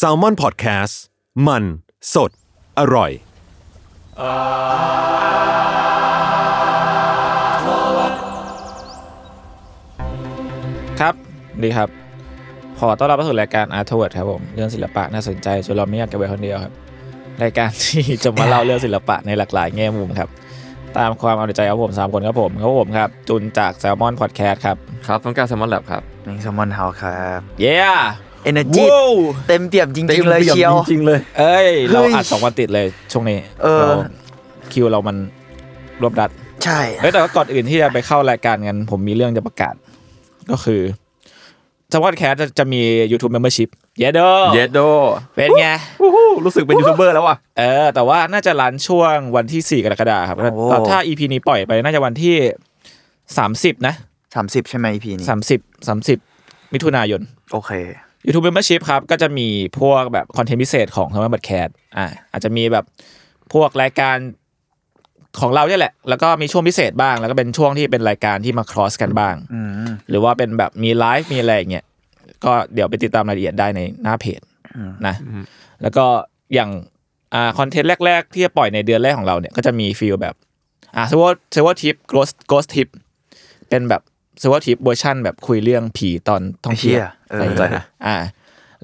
s a l m o n PODCAST มัน สด อร่อย ครับดีครับ ขอต้อนรับเข้าสู่รายการ Art Word ครับผม เรื่องศิลปะน่าสนใจจนเราไม่อยากเก็บไว้คนเดียวครับ รายการที่จะมาเล่าเรื่องศิลปะในหลากหลายแง่มุมครับ ตามความเอาใจของผมสามคนครับผมครับผมครับ จุนจาก Salmon Podcast ครับ ครับต้องการแซมมอนแลบครับมิงแซมมอนเฮาครับ เย้ เอเนอร์จีเต็มเปี่ยมจริง ๆ เลยเชียวจริงๆเลย เอ้ย เราเฮ้ยอัดสองวันติดเลยช่วงนี้เออราคิวเรามันรวบรัด ใช่เฮ้ยแต่ว่าก่อนอื่นที่จะไปเข้ารายการกัน ผมมีเรื่องจะประกาศ ก็คือสวอตแคสจะจะมี YouTube Membership เยเดอเยดโดเป็นไงวู้ฮู้รู้สึกเป็นยูทูบเบอร์แล้วว่ะเออ แต่ว่าน่าจะ run ช่วงวันที่ 4 กรกฎาคมครับแต่ถ้า EP นี้ปล่อยไปน่าจะวันที่ 30 นะสามสิบใช่ไหมพีนี้30 30 มิถุนายน โอเค YouTube Membership ครับ ก็จะมีพวกแบบ content พิเศษของทางบัตแคสอ่าอาจจะมีแบบพวกรายการของเราเนี่ยแหละ แล้วก็มีช่วงพิเศษบ้าง แล้วก็เป็นช่วงที่เป็นรายการที่มา cross กันบ้างอืมหรือว่าเป็นแบบมีไลฟ์มีอะไรอย่างเงี้ยก็เดี๋ยวไปติดตามรายละเอียดได้ในหน้าเพจนะแล้วก็อย่างอ่าคอนเทนต์แรก ๆ ที่จะปล่อยในเดือนแรกของเราเนี่ยก็จะมีฟีลแบบอ่าเซเวอร์เซเวอร์ทิปโกสโกสทิปเป็นแบบเซเวอร์ทิปเวอร์ชันแบบคุยเรื่องผีตอนท่องเที่ยวไอ้ เหี้ยเอออะไรอย่างเงี้ยอ่า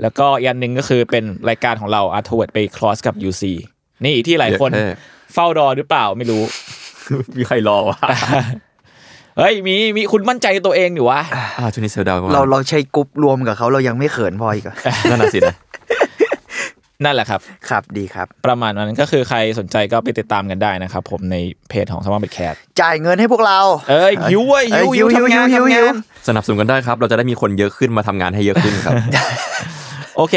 แล้วก็อีกอันหนึ่งก็คือเป็นรายการของเราอาร์ทเวิร์ดไปครอสกับ UC นี่ที่หลายคนเย้เฝ้ารอหรือเปล่าไม่รู้ มีใครรอวะเฮ้ยมีมีคุณมั่นใจในตัวเองอยู่วะอ่าช่วงนี้เซลดาวน์เราเราใช้กรุ๊ปรวมกับเขาเรายังไม่เขินพออีกเหรอนั่นน่ะสินะ นั่นแหละครับ ครับดีครับ ประมาณนั้นก็คือใครสนใจก็ไปติดตามกันได้นะครับ ผมในเพจของสมองเบ็ดแคทจ่ายเงินให้พวกเรา เอ้ยหิวเว้ยเอ้หิยวหิวหิวทำงานหิวทำหิงาวนสนับสนุนกันได้ครับ เราจะได้มีคนเยอะขึ้นมาทำงานให้เยอะขึ้นครับ โอเค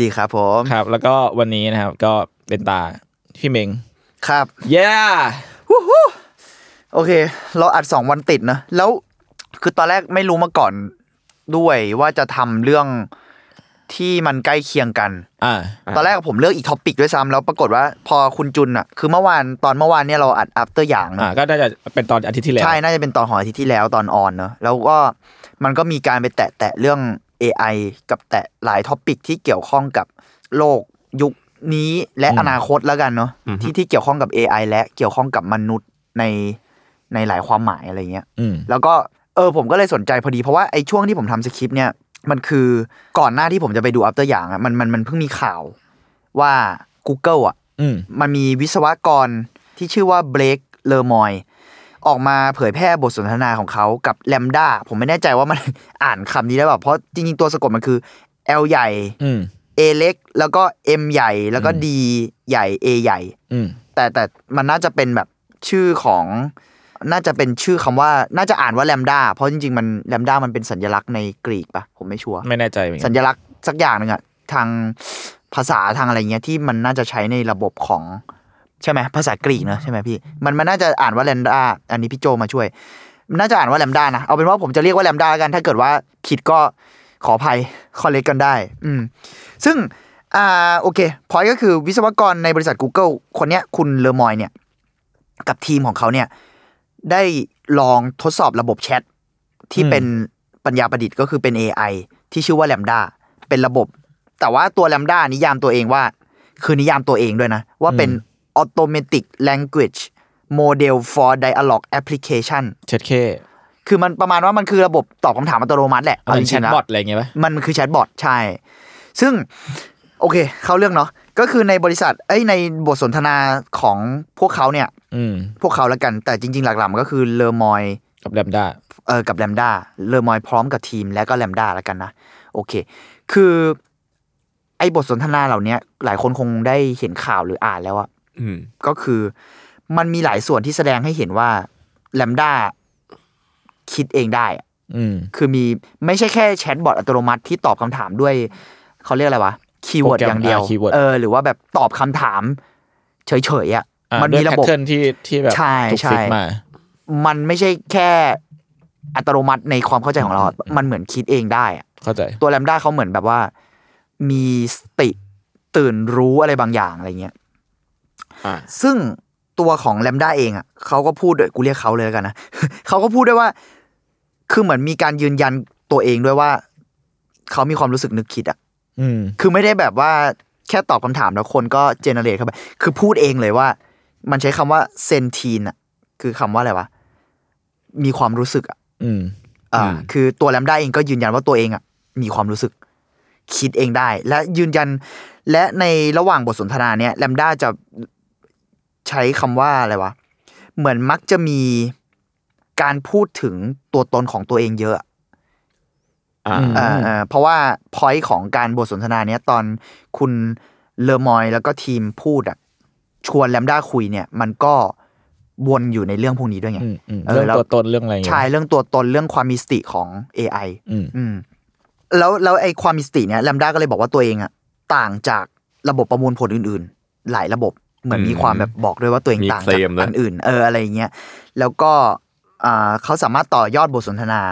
ดีครับผมครับ แล้วก็วันนี้นะครับ ก็เป็นตาพี่เมงครับเย้โอเค เราอัดสองวันติดนะแล้วคือตอนแรกไม่รู้มาก่อนด้วยว่าจะทำเรื่อง ที่มันใกล้เคียงกันอ่าตอนแรกผมเลือกอีก topic ด้วยซ้ำแล้วปรากฏว่าพอคุณจุนอะ คือเมื่อวานตอนเมื่อวานเนี่ยเราอัด After Yang อ่าเนะก็น่าจะเป็นตอนอาทิตย์ที่แล้ว ใช่ น่าจะเป็นตอนของอาทิตย์ที่แล้วตอนออนเนอะแล้วก็มันก็มีการไปแตะแตะเรื่อง AI กับแตะหลาย topic ที่เกี่ยวข้องกับโลกยุคนี้และอนาคตแล้วกันเนาะที่ที่เกี่ยวข้องกับ AI และเกี่ยวข้องกับมนุษย์ในในหลายความหมายอะไรเงี้ยอืมแล้วก็เออผมก็เลยสนใจพอดีเพราะว่าไอ้ช่วงที่ผมทำสคริปต์เนี่ย มันคือก่อนหน้าที่ผมจะไปดู After Yang อะมันมันมันเพิ่งมีข่าวว่า Google อะอืมมันมีวิศวกรที่ชื่อว่า Blake Lemoine ออกมาเผยแพร่บทสนทนาของเขากับ LaMDA ผมไม่แน่ใจว่ามันอ่านคำนี้ได้แบบเพราะจริงๆตัวสะกดมันคือ L ใหญ่อืม A เล็กแล้วก็ M ใหญ่แล้วก็ D ใหญ่ A ใหญ่อืมแต่แต่มันน่าจะเป็นแบบชื่อของ น่าจะเป็นชื่อคำว่าน่าจะอ่านว่าแลมด้าเพราะจริงๆมันแลมด้ามันเป็นสัญลักษณ์ในกรีกปะผมไม่ชัวร์ไม่แน่ใจเหมือนกัสันญลักษณ์สักอย่างหนึ่งอะทางภาษาทางอะไรเงี้ยที่มันน่าจะใช้ในระบบของใช่ไหมภาษากรีกเนอะใช่ไหมพี่ มันมันน่าจะอ่านว่าแลมด้าอันนี้พี่โจมาช่วยมันน่าจะอ่านว่าแลมด้านะเอาเป็นว่าผมจะเรียกว่าแลมด้าแล้วกัน ถ้าเกิดว่าผิดก็ขออภัยคอลเลกกันได้ อืม ซึ่งอ่าโอเคพอยก็คือวิศวกรในบริษัท Google คนเนี้ยคุณเลอมอยเนี่ย กับทีมของเขาเนี่ย ได้ลองทดสอบระบบแชทที่อืมเป็นปัญญาประดิษฐ์ก็คือเป็น AI ที่ชื่อว่า Lambda เป็นระบบ แต่ว่าตัว Lambda นิยามตัวเองว่า คือนิยามตัวเองด้วยนะ ว่าเป็น automatic language model for dialogue application เช็ดเคคือมันประมาณว่ามันคือระบบตอบคำถามอัตโนมัติแหละเหมือนจแชริทงๆแล้วบอทอะไรอย่างเงี้ยปะมันคือแชทบอทใช่ ซึ่งโอเค เข้าเรื่องเนาะก็คือในบริษัทเอ้ยในบทสนทนาของพวกเขาเนี่ยอืม พวกเขาแล้วกัน แต่จริง ๆ หลักๆมันก็คือเลอมอยกับแลมด้าเออกับแลมด้าเลอมอยพร้อมกับทีมและก็แลมด้าแล้วกันนะ โอเค คือ ไอ้บทสนทนาเหล่านี้หลายคนคงได้เห็นข่าวหรืออ่านแล้วอะอืมก็คือ มันมีหลายส่วนที่แสดงให้เห็นว่า LaMDA คิดเองได้อะอืมคือมีไม่ใช่แค่ chatbot อัตโนมัติที่ตอบคำถามด้วย เขาเรียกอะไรวะ keyword โปรแกรมอย่างเดียวอ่า keyword เออหรือว่าแบบตอบคำถาม เฉยๆอะอ่า มันมีด้วยระบบ pattern ที่ที่แบบใช่ถูกใช่ fix มามันไม่ใช่แค่อัตโนมัติในความเข้าใจของเราอะมันเหมือนคิดเองได้อะเข้าใจ ตัว LaMDA เขาเหมือนแบบว่า มีสติตื่นรู้อะไรบางอย่างอะไรเงี้ยอ่าซึ่งตัวของแลมด้าเองอะเขาก็พูดด้วยกูเรียกเขาเลยแล้วกันนะเขาก็พูดด้วยว่า คือเหมือนมีการยืนยันตัวเองด้วยว่าเขามีความรู้สึกนึกคิดอะอืมคือไม่ได้แบบว่าแค่ตอบคำถามแล้วคนก็เจเนเรตเข้าไป คือพูดเองเลยว่า มันใช้คำว่าเซนทีนอะคือคำว่าอะไรวะ มีความรู้สึกอะอืมอ่าอืมคือตัวแลมด้าเองก็ยืนยันว่าตัวเองอะมีความรู้สึก คิดเองได้ และยืนยัน และในระหว่างบทสนทนาเนี้ยแลมด้าจะใช้คำว่าอะไรวะ เหมือนมักจะมีการพูดถึงตัวตนของตัวเองเยอะอ่าอืมอ่าอ่าเพราะว่าพอยต์ของการบทสนทนาเนี้ยตอนคุณเลอมอยแล้วก็ทีมพูดอะ ชวนแลมด้าคุยเนี่ย มันก็วนอยู่ในเรื่องพวกนี้ด้วยไงอืมอืมเออเรื่องแล้วตัวตนเรื่องอะไรอย่างเงี้ยใช่เรื่องตัวตนเรื่องความมีสติของ AI อืมอืมแล้วแล้วไอ้ความมีสติเนี่ยแลมด้าก็เลยบอกว่าตัวเองอะต่างจากระบบประมวลผลอื่น ๆ หลายระบบเหมือนอืมมีความแบบบอกด้วยว่าตัวเองมีต่างเคลจากมด้วยอันอื่น เอออะไรอย่างเงี้ยแล้วก็อ่าเขาสามารถต่อยอดบทสนทนา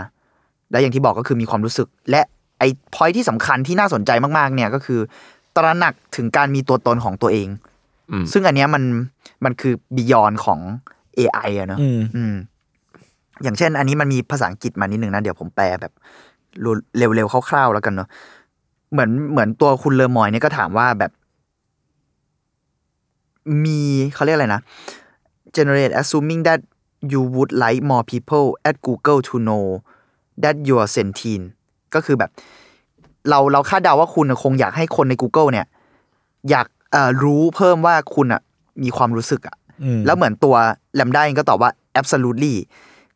และอย่างที่บอกก็คือมีความรู้สึก และไอ้พอยที่สำคัญที่น่าสนใจมากๆ เนี่ยก็คือ ตระหนักถึงการมีตัวตนของตัวเองอืม ซึ่งอันเนี้ยมันมันคือบียอนของ AI อะเนอะอืมอืมอย่างเช่น อันนี้มันมีภาษาอังกฤษมานิดนึงนะเดี๋ยวผมแปลแบบเร็วๆคร่าวๆแล้วกันเนาะเหมือนเหมือนตัวคุณเลอมอยเนี่ยก็ถามว่าแบบ มีเขาเรียกอะไรนะ generate assuming that you would like more people at Google to know that you are sentient ก็คือแบบ เราเราคาดเดาว่าคุณคงอยากให้คนใน Google เนี่ย อยาก เอ่อรู้เพิ่มว่าคุณอะมีความรู้สึกอะอืมแล้วเหมือนตัวแลมด้าเองก็ตอบว่า absolutely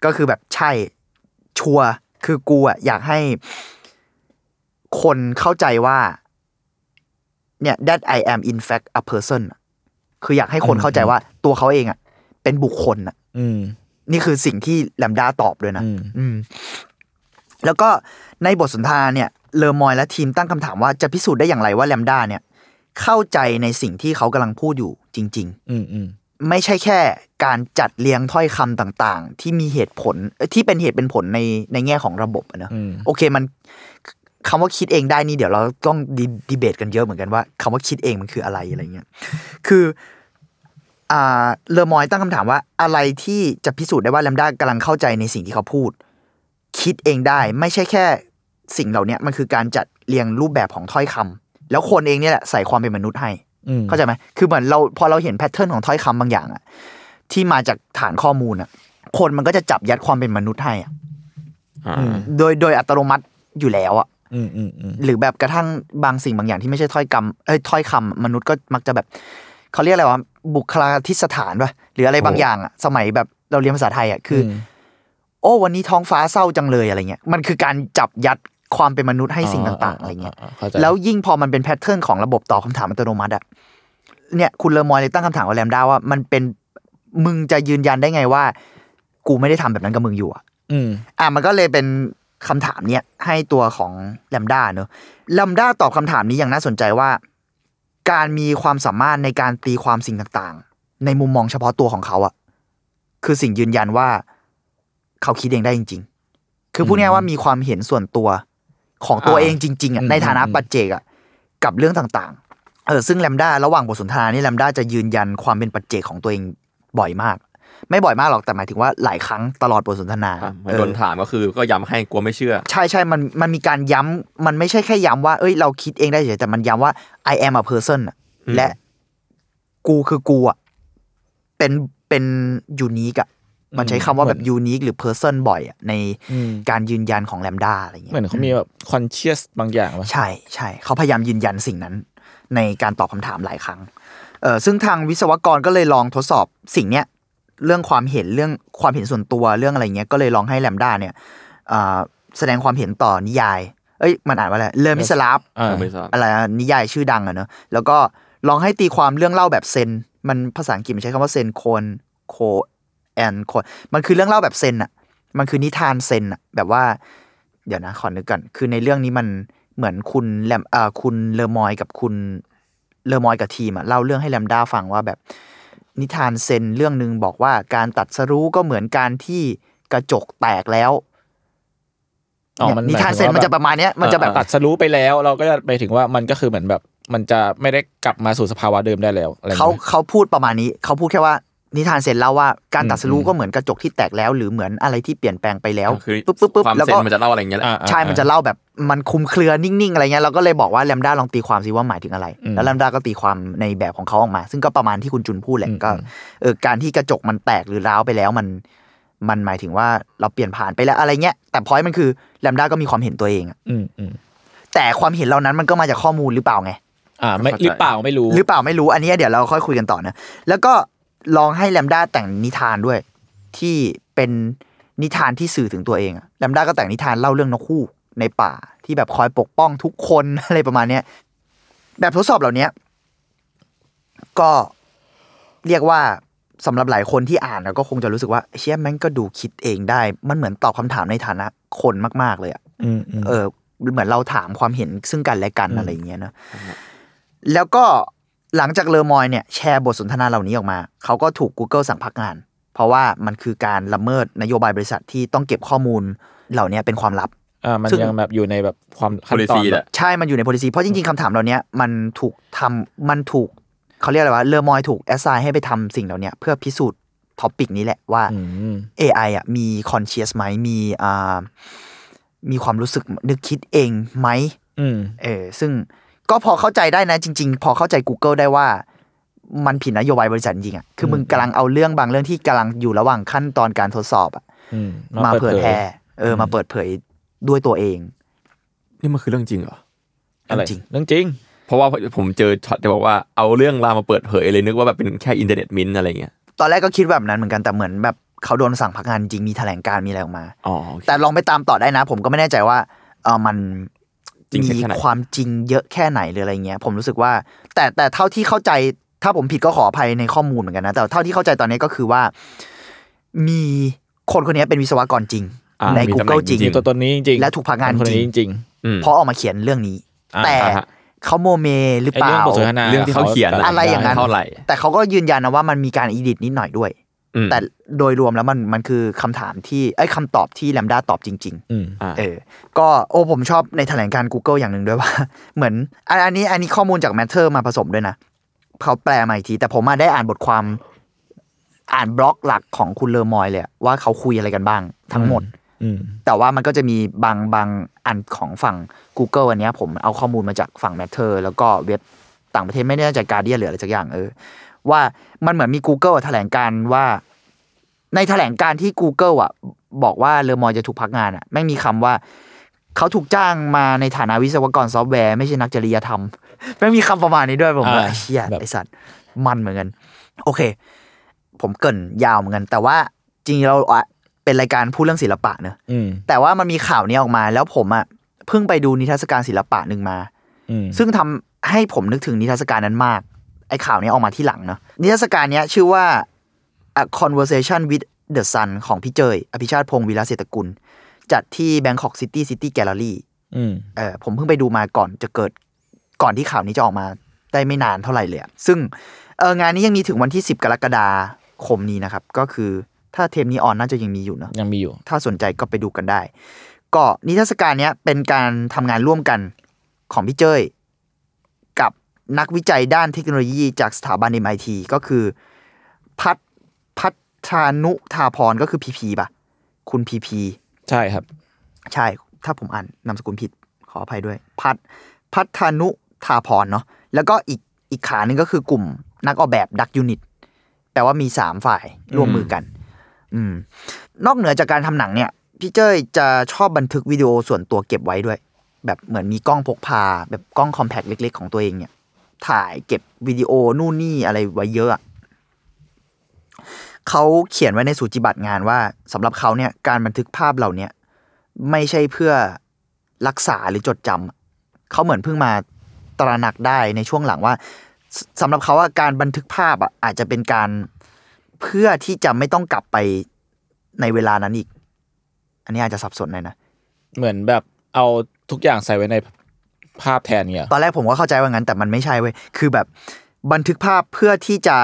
ก็คือแบบใช่ชัวร์คือกูอะอยากให้ คนเข้าใจว่าเนี่ย that I am in fact a person อะคืออยากให้คนเข้าใจว่าตัวเขาเองอะ เป็นบุคคลอะอืมนี่คือสิ่งที่แลมด้าตอบด้วยนะอืมอืม แล้วก็ในบทสนทนาเนี่ยเลอมอยและทีมตั้งคำถามว่าจะพิสูจน์ได้อย่างไรว่าแลมด้าเนี่ย เข้าใจในสิ่งที่เขากำลังพูดอยู่จริงๆอืมอืมไม่ใช่แค่การจัดเรียงถ้อยคำต่างๆ ที่มีเหตุผลเอ้ยที่เป็นเหตุเป็นผลในในแง่ของระบบอะเนอะอืมโอเคมันคำว่าคิดเองได้นี่เดี๋ยวเราต้องดีดีเบตกันเยอะเหมือนกันว่าคำว่าคิดเองมันคืออะไรอะไรเงี้ยคืออ่าเลอมอยตั้งคำถามว่าอะไรที่จะพิสูจน์ได้ว่าแลมด้ากำลังเข้าใจในสิ่งที่เขาพูด คิดเองได้ไม่ใช่แค่สิ่งเหล่านี้มันคือการจัดเรียงรูปแบบของถ้อยคำ แล้วคนเองเนี่ยแหละใส่ความเป็นมนุษย์ให้อืมเข้าใจไหมคือเหมือนเราพอเราเห็นแพทเทิร์นของถ้อยคำบางอย่างอะที่มาจากฐานข้อมูลอะคนมันก็จะจับยัดความเป็นมนุษย์ให้อะอ่าโดยโดยอัตโนมัติอยู่แล้วอะอืมอืมอืมหรือแบบกระทั่งบางสิ่งบางอย่างที่ไม่ใช่ถ้อยคำเอ้ยถ้อยคำมนุษย์ก็มักจะแบบเขาเรียกอะไรวะบุคลาธิสถานป่ะหรืออะไรบางอย่างอะสมัยแบบเราเรียนภาษาไทยอะคืออมโอ้วันนี้ท้องฟ้าเศร้าจังเลยอะไรเงี้ยมันคือการจับยัด ความเป็นมนุษย์ให้สิ่งต่างๆอะไรเงี้ยเข้าใจแล้วยิ่งพอมันเป็น pattern ของระบบตอบคำถามอัตโนมัติอะเนี่ยคุณ Lemoine เลยตั้งคำถามกับ LaMDA ว่ามันเป็นมึงจะยืนยันได้ไงว่า กูไม่ได้ทำแบบนั้นกับมึงอยู่อะอืมอะมันก็เลยเป็นคำถามเนี้ยให้ตัวของ LaMDA เนอะ LaMDA ตอบคำถามนี้อย่างน่าสนใจว่า การมีความสามารถในการตีความสิ่งต่างๆ ในมุมมองเฉพาะตัวของเขาอะคือสิ่งยืนยันว่า เขาคิดเองได้จริง ๆ คือพูดง่ายๆว่ามีความเห็นส่วนตัว ของตัวอ่าเองจริงๆอะอืมในฐานะอืมปัจเจกอะกับเรื่องต่างๆ เออซึ่งแลมด้าระหว่างบทสนทนานี่แลมด้าจะยืนยันความเป็นปัจเจกของตัวเองบ่อยมาก ไม่บ่อยมากหรอกแต่หมายถึงว่าหลายครั้งตลอดบทสนทนาอะเหมือนเออโดนถามก็คือก็ย้ำให้กลัวไม่เชื่อ ใช่ใช่มันมันมีการย้ำมันไม่ใช่แค่ย้ำว่าเอ้ยเราคิดเองได้เฉยแต่มันย้ำว่า I am a person อะอืมและกูคือกูอะเป็นเป็นยูนิคอะ มันใช้คำว่าแบบยูนิคหรือ person บ่อยอะในอืมการยืนยันของแลมด้าอะไรเงี้ยเหมือนเขามีแบบคอนเชียสบางอย่างวะใช่ใช่เขาพยายามยืนยันสิ่งนั้น ในการตอบคำถามหลายครั้งเออซึ่งทางวิศวกรก็เลยลองทดสอบสิ่งเนี้ยเรื่องความเห็นเรื่องความเห็นส่วนตัวเรื่องอะไรเงี้ยก็เลยลองให้แลมด้าเนี่ยอ่าแสดงความเห็นต่อนิยาย เอ้ยมันอ่านว่าอะไรเลอมิสลาฟอ่าไม่ทราบอะไรอะนิยายชื่อดังอะเนอะแล้วก็ลองให้ตีความเรื่องเล่าแบบเซน มันภาษาอังกฤษมันใช้คำว่าเซนโคนโค แอนโคนมันคือเรื่องเล่าแบบเซนอะมันคือนิทานเซนอะแบบว่า เดี๋ยวนะขอนึกก่อนคือในเรื่องนี้มันเหมือนคุณแลมเอ่อคุณเลอมอยกับคุณเลอมอยกับทีมอะเล่าเรื่องให้แลมด้าฟังว่าแบบนิทานเซนเรื่องหนึ่งบอกว่าการตัดสรู้ก็เหมือนการที่กระจกแตกแล้วอ๋อเนี่ยมันนิทานเซนมันจะประมาณเนี้ยมันจะแบบตัดสรู้ไปแล้ว เราก็จะไปถึงว่ามันก็คือเหมือนแบบ มันจะไม่ได้กลับมาสู่สภาวะเดิมได้แล้วอะไรอย่งเขางี้ยเขาพูดประมาณนี้ เขาพูดแค่ว่า นิทานเซนเล่าว่าการตัดสรู้อืมก็เหมือนกระจกที่แตกแล้ว หรือเหมือนอะไรที่เปลี่ยนแปลงไปแล้วคือปุ๊บปุ๊บปุ๊บความแล้วเซนก็มันจะเล่าอะไรอย่างเงี้ยแหละอ่าใช่มันจะเล่าแบบมันคลุมเครือนิ่งๆอะไรเงี้ยเราก็เลยบอกว่าแลมด้าลองตีความสิว่าหมายถึงอะไรอืมแล้วแลมด้าก็ตีความในแบบของเขาออกมา ซึ่งก็ประมาณที่คุณจุนพูดแหละอืมก็อืมเออการที่กระจกมันแตกหรือร้าวไปแล้วมันมันหมายถึงว่าเราเปลี่ยนผ่านไปแล้วอะไรเงี้ยแต่พอยมันคือแลมด้าก็มีความเห็นตัวเองอะอืมอืมแต่ความเห็นเหล่านั้นมันก็มาจากข้อมูลหรือเปล่าไงอ่าไม่หรือเปล่าไม่รู้หรือเปล่าไม่รู้อันนี้เดี๋ยวเราค่อยคุยกันต่อนะแล้วก็ ลองให้แลมด้าแต่งนิทานด้วย ที่เป็นนิทานที่สื่อถึงตัวเองอะแลมด้าก็แต่งนิทานเล่าเรื่องนกคู่ในป่า ที่แบบคอยปกป้องทุกคนอะไรประมาณเนี้ยแบบทดสอบเหล่านี้ก็เรียกว่าสำหรับหลายคนที่อ่านแล้วก็คงจะรู้สึกว่าเชี่ยแม่งก็ดูคิดเองได้ มันเหมือนตอบคำถามในฐานะคนมาก ๆ เลยอะอืมอืมเออ เหมือนเราถามความเห็นซึ่งกันและกันอืมอะไรอย่างเงี้ยนะแล้วก็ หลังจากเลอมอยเนี่ยแชร์บทสนทนาเหล่านี้ออกมา เขาก็ถูก Google สั่งพักงาน เพราะว่ามันคือการละเมิดนโยบายบริษัทที่ต้องเก็บข้อมูลเหล่านี้เป็นความลับอ่ามันซึ่งยังแบบอยู่ในแบบความขั้นตอน policy แบบแหละใช่ มันอยู่ใน policy เพราะจริงๆคำถามเหล่านี้มันถูกทำมันถูกเขาเรียกอะไรวะเลอมอยถูก assign ให้ไปทำสิ่งเหล่านี้เพื่อพิสูจน์ topic นี้แหละว่าอืม AI อะมี conscious ไหมมีอ่ามีความรู้สึกนึกคิดเองไหมอืมเออซึ่ง ก็พอเข้าใจได้นะจริง ๆ พอเข้าใจ Google ได้ว่ามันผิดนโยบายบริษัทจริงๆอะคือมึงกำลังเอาเรื่องบางเรื่องที่กำลังอยู่ระหว่างขั้นตอนการทดสอบอะอืมมาเผยแพร่เอออืมมาเปิดเผยด้วยตัวเอง นี่มันคือเรื่องจริงเหรออะไรจริงเรื่องจริง เพราะว่าผมเจอช็อตที่บอกว่าเอาเรื่องราวมาเปิดเผยเลยนึกว่าแบบเป็นแค่ internet meme อะไรเงี้ยตอนแรกก็คิดแบบนั้นเหมือนกันแต่เหมือนแบบเขาโดนสั่งพักงานจริงมีแถลงการณ์มีอะไรออกมาอ๋อโอเคแต่ลองไปตามต่อได้นะ ผมก็ไม่แน่ใจว่าเออมัน จริงมีแค่ไหนความจริงเยอะแค่ไหนหรืออะไรเงี้ย ผมรู้สึกว่า แต่แต่เท่าที่เข้าใจ ถ้าผมผิดก็ขออภัยในข้อมูลเหมือนกันนะ แต่เท่าที่เข้าใจตอนนี้ก็คือว่า มีคนคนนี้เป็นวิศวกรจริงอ่าในมีตำแหน่ง Google จริงจริมีตัวตนนี้จริงๆและถูกพักงานคนจริงนี้จริงอืมเพราะออกมาเขียนเรื่องนี้อ่าแต่อ่าฮะเขาโมเมหรือไอเปเรื่องล่าบทสนทนาเรื่องที่เขาเขียนตัดอะไรอย่างนั้นเท่าไหร่แต่เขาก็ยืนยันนะว่ามันมีการอีดิทนิดหน่อยด้วยอืม แต่โดยรวมแล้วมันมันคือคำถามที่ไอ้ยคำตอบที่แลมด้าตอบจริงๆอืมอ่าเออ ก็โอ้ผมชอบในแถลงการ Google อย่างหนึ่งด้วยว่า เหมือนอันอันนี้อันนี้ข้อมูลจาก Matter มาผสมด้วยนะเขาแปลมาอีกที แต่ผมมาได้อ่านบทความ อ่านบล็อกหลักของคุณเลอมอยเลยอะว่าเขาคุยอะไรกันบ้างทั้งหมดอืมแต่ว่ามันก็จะมีบางบางอันของฝั่ง Google อันเนี้ยผมเอาข้อมูลมาจากฝั่ง Matter แล้วก็เว็บต่างประเทศไม่แน่ใจการเดียหรืออะไรสักอย่างเออ ว่ามันเหมือนมี Google อะแถลงการว่า ในแถลงการที่ Google อะ บอกว่าเลอมอยจะถูกพักงานอะไม่งมีคำว่า เขาถูกจ้างมาในฐานะวิศวกรซอฟต์แวร์ไม่ใช่นักจริยธรรม ไม่งมีคำประมาณนี้ด้วยผมว่าอ่าเชี่ยแบบไอสัตว์มันเหมือนกันโอเค ผมเกรินยาวเหมือนกัน แต่ว่าจริงๆเราอะเป็นรายการพูดเรื่องศิลปะเนอะอืมแต่ว่ามันมีข่าวนี้ออกมา แล้วผมอะเพิ่งไปดูนิทรรศการศิลปะหนึ่งมาอืมซึ่งทำให้ผมนึกถึงนิทรรศการนั้นมาก ไอ้ข่าวนี้ออกมาที่หลังเนาะนิทรรศการเนี้ยชื่อว่า A Conversation with the Sun ของพี่เจย อภิชาติพงศ์วีระเศรษฐกุล จัดที่ Bangkok City City Gallery อืมเออผมเพิ่งไปดูมาก่อนจะเกิดก่อนที่ข่าวนี้จะออกมาได้ไม่นานเท่าไหร่เลยอะซึ่งเอองานนี้ยังมีถึงวันที่ 10 กรกฎาคมนี้นะครับ ก็คือถ้าเทปนี้ออนน่าจะยังมีอยู่เนาะยังมีอยู่ ถ้าสนใจก็ไปดูกันได้ ก็นิทรรศการเนี้ยเป็นการทำงานร่วมกันของพี่เจ้ยกับ นักวิจัยด้านเทคโนโลยีจากสถาบัน MIT ก็คือ พัฒพัฒนุธาพรก็คือพีพีป่ะ คุณพีพีใช่ครับ ใช่ถ้าผมอ่านนามสกุลผิดขออภัยด้วย พัฒภัทรนุธาพรเนาะแล้วก็อีกอีกขาหนึ่งก็คือกลุ่มนักออกแบบ DuckUnit แปลว่ามีสามฝ่ายร่วมมือกัน อืม นอกเหนือจากการทำหนังเนี่ย พี่เจ้ยจะชอบบันทึกวิดีโอส่วนตัวเก็บไว้ด้วย แบบเหมือนมีกล้องพกพา แบบกล้อง compact เล็ก ๆ ของตัวเองเนี่ย ถ่ายเก็บวิดีโอนู่นนี่อะไรไว้เยอะอะเขาเขียนไว้ในสูจิบัตรงานว่าสำหรับเขาเนี่ยการบันทึกภาพเหล่าเนี้ยไม่ใช่เพื่อรักษาหรือจดจำเขาเหมือนเพิ่งมาตระหนักได้ในช่วงหลังว่าสสำหรับเขาว่าการบันทึกภาพอะอาจจะเป็นการเพื่อที่จะไม่ต้องกลับไปในเวลานั้นอีก อันนี้อาจจะสับสนหน่อยนะ เหมือนแบบเอาทุกอย่างใส่ไว้ใน ภาพแทนเงี้ยตอนแรกผมก็เข้าใจว่างั้นแต่มันไม่ใช่เว้ยคือแบบบันทึกภาพเพื่อที่จะ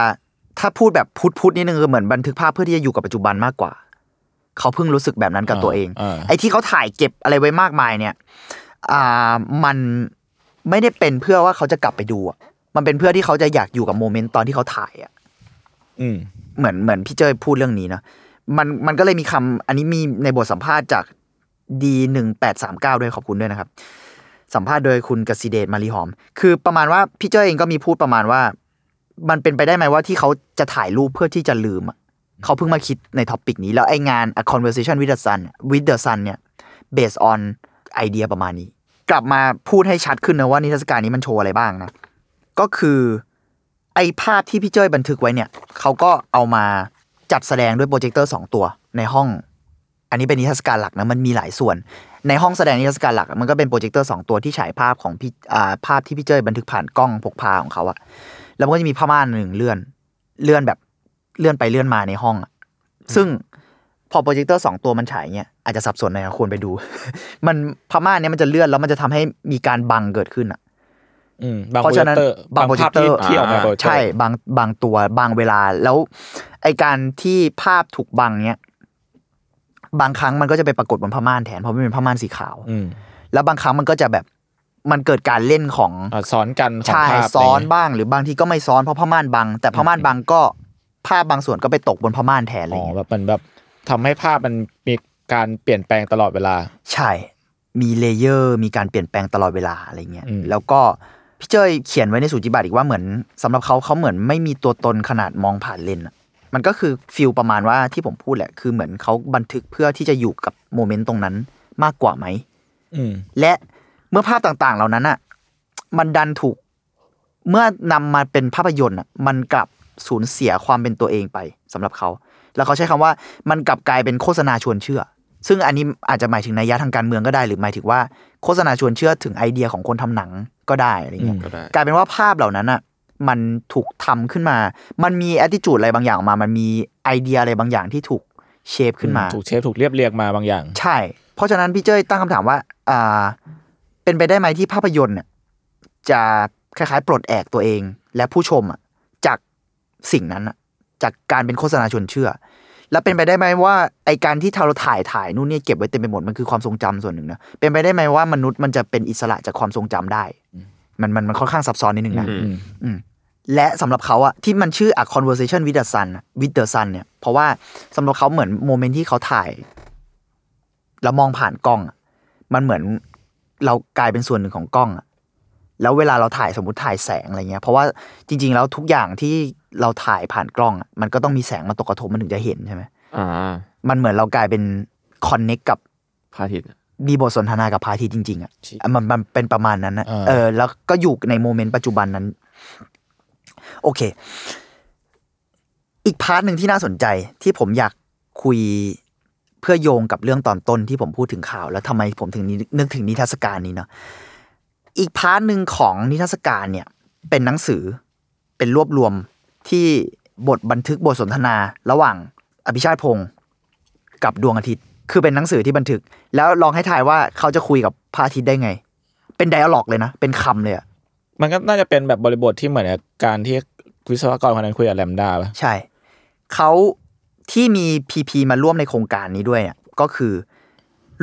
ถ้าพูดแบบพุทธพุทธนิดนึงคือเหมือนบันทึกภาพเพื่อที่จะอยู่กับปัจจุบันมากกว่า เขาเพิ่งรู้สึกแบบนั้นกับตัวเองอ่าไอ้ที่เขาถ่ายเก็บอะไรไว้มากมายเนี่ย อ่ามันไม่ได้เป็นเพื่อว่าเขาจะกลับไปดูอะมันเป็นเพื่อที่เขาจะอยากอยู่กับโมเมนต์ตอนที่เขาถ่ายอะอืมเหมือนเหมือนพี่เจ้ยพูดเรื่องนี้นะมันมันก็เลยมีคำอันนี้มีในบทสัมภาษณ์จากดีหนึ่งแปดสามเก้าด้วยขอบคุณด้วยนะครับ สัมภาษณ์โดยคุณกสิเดชมารีหอม คือประมาณว่าพี่เจ้ยเองก็มีพูดประมาณว่า มันเป็นไปได้ไหมว่าที่เขาจะถ่ายรูปเพื่อที่จะลืมเขาเพิ่งมาคิดใน topic นี้แล้วไองาน A Conversation with the Sun with the Sun เนี่ย based on ไอเดียประมาณนี้ กลับมาพูดให้ชัดขึ้นนะว่านิทรรศการนี้มันโชว์อะไรบ้างนะ ก็คือไอภาพที่พี่เจ้ยบันทึกไว้เนี่ยเขาก็เอามาจัดแสดงด้วยโปรเจคเตอร์สองตัวในห้อง อันนี้เป็นนิทรรศการหลักนะมันมีหลายส่วน ในห้องแสดงนิทรรศการหลักอะมันก็เป็นโปรเจคเตอร์สองตัวที่ฉายภาพของพี่อ่าภาพที่พี่เจ้ยบันทึกผ่านกล้องพกพาของเขาอะแล้วมันก็จะมีผ้าม่านหนึ่งเลื่อนเลื่อนแบบเลื่อนไปเลื่อนมาในห้องอะซึ่งพอโปรเจคเตอร์สองตัวมันฉายเนี่ยอาจจะสับสนหนะควรไปดู มันผ้าม่านเนี่ยมันจะเลื่อนแล้วมันจะทำให้มีการบังเกิดขึ้นอะอืมบังเพราะฉะนั้นโปรเจคเตอร์บางโปรเจคเตอร์ภาพที่ร์ที่ออกมาโปรเจคเตอร์ใช่บางบางตัวบางเวลาแล้วไอการที่ภาพถูกบังเนี้ย บางครั้งมันก็จะไปปรากฏบนผ้าม่านแทนเพราะมันเป็นผ้าม่านสีขาวอืมแล้วบางครั้งมันก็จะแบบมันเกิดการเล่นของอ่าซ้อนกันของใช่ภาพซ้อนอะไรเงี้ยบ้าง หรือบางทีก็ไม่ซ้อนเพราะผ้าม่านบัง แต่ผ้าม่านบังก็ภาพบางส่วนก็ไปตกบนผ้าม่านแทนอะไรอ๋อเงี้ยแบบมันแบบทำให้ภาพมันมีการเปลี่ยนแปลงตลอดเวลา ใช่ มี layer มีการเปลี่ยนแปลงตลอดเวลาอะไรเงี้ยอืมแล้วก็พี่เจ้ยเขียนไว้ในสูจิบัตรอีกว่าเหมือนสำหรับเขาเขาเหมือนไม่มีตัวตนขนาดมองผ่านเลนส์อะ มันก็คือฟิลประมาณว่าที่ผมพูดแหละ คือเหมือนเขาบันทึกเพื่อที่จะอยู่กับโมเมนต์ตรงนั้นมากกว่าไหมอืมและเมื่อภาพต่างๆ เหล่านั้นอะ มันดันถูกเมื่อนำมาเป็นภาพยนตร์อะ มันกลับสูญเสียความเป็นตัวเองไปสำหรับเขา แล้วเขาใช้คำว่ามันกลับกลายเป็นโฆษณาชวนเชื่อ ซึ่งอันนี้อาจจะหมายถึงนัยยะทางการเมืองก็ได้ หรือหมายถึงว่าโฆษณาชวนเชื่อถึงไอเดียของคนทำหนังก็ได้อะไรเงี้ยก็ได้กลายเป็นว่าภาพเหล่านั้นอะ มันถูกทำขึ้นมา มันมี attitude อะไรบางอย่างออกมา มันมีไอเดียอะไรบางอย่างที่ถูกเชฟขึ้นมา ถูกเชฟถูกเรียบเรียงมาบางอย่าง ใช่ เพราะฉะนั้นพี่เจ้ยตั้งคำถามว่าอ่าเป็นไปได้ไหมที่ภาพยนตร์เนี่ยจะคล้ายๆ ปลดแอกตัวเอง และผู้ชมอะจากสิ่งนั้นอะจากการเป็นโฆษณาชวนเชื่อ แล้วเป็นไปได้ไหมว่าไอการที่เราถ่ายถ่ายนู่นนี่เก็บไว้เต็มไปหมดมันคือความทรงจำส่วนหนึ่งนะเป็นไปได้ไหมว่ามนุษย์มันจะเป็นอิสระจากความทรงจำได้ มันมันมันค่อนข้างซับซ้อนนิดนึงนะอืมอืม และสำหรับเขาอะที่มันชื่อ a conversation with the sun อะ with the sun เนี่ย เพราะว่าสำหรับเขาเหมือนโมเมนต์ที่เขาถ่าย แล้วมองผ่านกล้องอะมันเหมือนเรากลายเป็นส่วนหนึ่งของกล้องอะแล้วเวลาเราถ่ายสมมติถ่ายแสงอะไรเงี้ย เพราะว่าจริง ๆ แล้วทุกอย่างที่เราถ่ายผ่านกล้องอะมันก็ต้องมีแสงมาตกกระทบมันถึงจะเห็นใช่ไหมอ่า มันเหมือนเรากลายเป็น connect กับพระอาทิตย์มีบทสนทนากับพระอาทิตย์จริง ๆอะชิอะมันมันเป็นประมาณนั้นนะอ่าเออ แล้วก็อยู่ใน moment ปัจจุบันนั้น โอเค อีก part หนึ่งที่น่าสนใจที่ผมอยากคุยเพื่อโยงกับเรื่องตอนต้นที่ผมพูดถึงข่าว แล้วทำไมผมถึงนึกถึงนิทรรศการนี้เนาะอีก part หนึ่งของนิทรรศการเนี่ย เป็นหนังสือเป็นรวบรวมที่บทบันทึกบทสนทนาระหว่างอภิชาติพงศ์กับดวงอาทิตย์ คือเป็นหนังสือที่บันทึก แล้วลองให้ทายว่าเขาจะคุยกับพระอาทิตย์ได้ไง เป็น dialogue เลยนะ เป็นคำเลยอะมันก็น่าจะเป็นแบบบริบทที่เหมือนกับการที่ วิศวกรคนนั้นคุยกับ LaMDA ป่ะใช่ เขาที่มี PP มาร่วมในโครงการนี้ด้วยเนี่ยก็คือ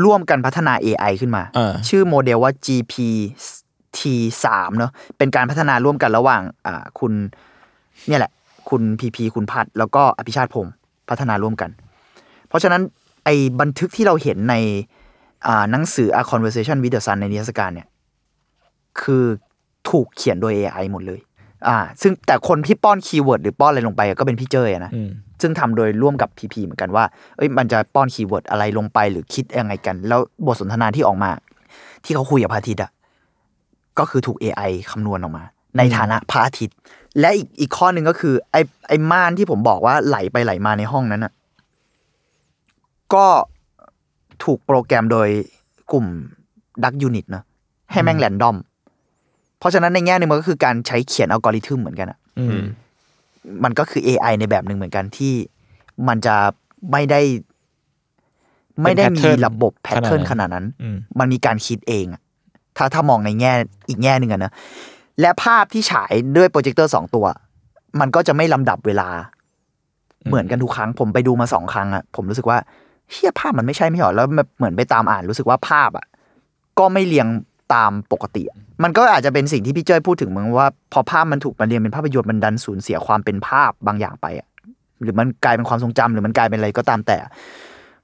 ร่วมกันพัฒนา AI ขึ้นมาอ่าชื่อโมเดลว่า GPT 3เนอะเป็นการพัฒนาร่วมกันระหว่างอ่าคุณเนี่ยแหละ คุณพีพีคุณพัฒน์แล้วก็อภิชาติพงศ์พัฒนาร่วมกัน เพราะฉะนั้นไอ้บันทึกที่เราเห็นในอ่าหนังสือ A Conversation with the Sun ในนิทรรศการเนี่ย คือถูกเขียนโดย AI หมดเลย อ่า ซึ่งแต่คนที่ป้อน keyword หรือป้อนอะไรลงไปอะก็เป็นพี่เจ้ยอะนะอืมซึ่งทำโดยร่วมกับพีพีเหมือนกันว่าเอ้ยมันจะป้อน keyword อะไรลงไปหรือคิดยังไงกัน แล้วบทสนทนาที่ออกมา ที่เขาคุยกับพระอาทิตย์อะก็คือถูก AI คำนวณออกมา ในฐานะพระอาทิตย์ และอีกอีกข้อหนึ่งก็คือ ไอ้ไอ้ม่านที่ผมบอกว่าไหลไปไหลมาในห้องนั้นอะก็ถูกโปรแกรมโดยกลุ่ม DuckUnit นะให้แม่ง random เพราะฉะนั้นในแง่หนึงมันก็คือการใช้เขียนอัลกอริทึมเหมือนกันอะอืมมันก็คือ AI ในแบบหนึ่งเหมือนกันที่มันจะไม่ได้ ไม่ได้มี pattern ระบบแพทเทิร์นขขนานาดดนั้นั้นนอืมมันมีการคิดเองอะถ้าถ้ามองในแง่อีกแง่หนึ่งอะนะและภาพที่ฉายด้วยโปรเจคเตอร์สองตัว มันก็จะไม่ลำดับเวลา เหมือนกันทุกครั้ง ผมไปดูมาสองครั้งอะผมรู้สึกว่าเฮียภาพมันไม่ใช่ไม่หรอแล้วแบบเหมือนไปตามอ่านรู้สึกว่าภาพอะก็ไม่เรียงตามปกติอะ มันก็อาจจะเป็นสิ่งที่พี่เจ้ยพูดถึงมึงว่า พอภาพมันถูกมาเรียงเป็นภาพยนตร์มันดันสูญเสียความเป็นภาพบางอย่างไปอะหรือมันกลายเป็นความทรงจำหรือมันกลายเป็นอะไรก็ตามแต่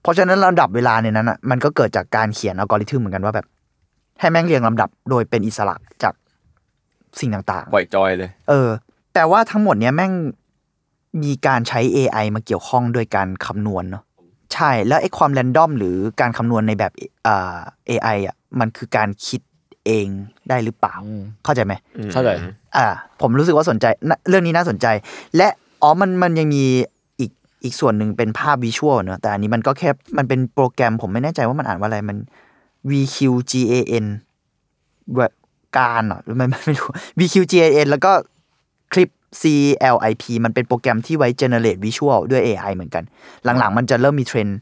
เพราะฉะนั้นลำดับเวลาในนั้นอะมันก็เกิดจากการเขียนอัลกอริทึมเหมือนกันว่าแบบ ให้แม่งเรียงลำดับโดยเป็นอิสระจากสิ่งต่างๆปล่อยจอยเลย เออ แต่ว่าทั้งหมดเนี้ยแม่งมีการใช้ AI มาเกี่ยวข้องโดยการคำนวณเนาะใช่แล้วไอ้ความแรนดอมหรือการคำนวณในแบบอ่า AI อะมันคือการคิด เองได้หรือเปล่าอืมเข้าใจไหมเข้าใจอ่า ผมรู้สึกว่าสนใจน่ะเรื่องนี้น่าสนใจ และอ๋อมันมันยังมีอีกอีกส่วนหนึ่งเป็นภาพวิชวลเนอะแต่อันนี้มันก็แค่มันเป็นโปรแกรมผมไม่แน่ใจว่ามันอ่านว่าอะไรมัน VQGAN แบบการเหรอหรือไม่ไม่ไม่รู้ VQGAN แล้วก็คลิป CLIP มันเป็นโปรแกรมที่ไว้ generate visual ด้วย AI เหมือนกัน หลังๆ มันจะเริ่มมีเทรนด์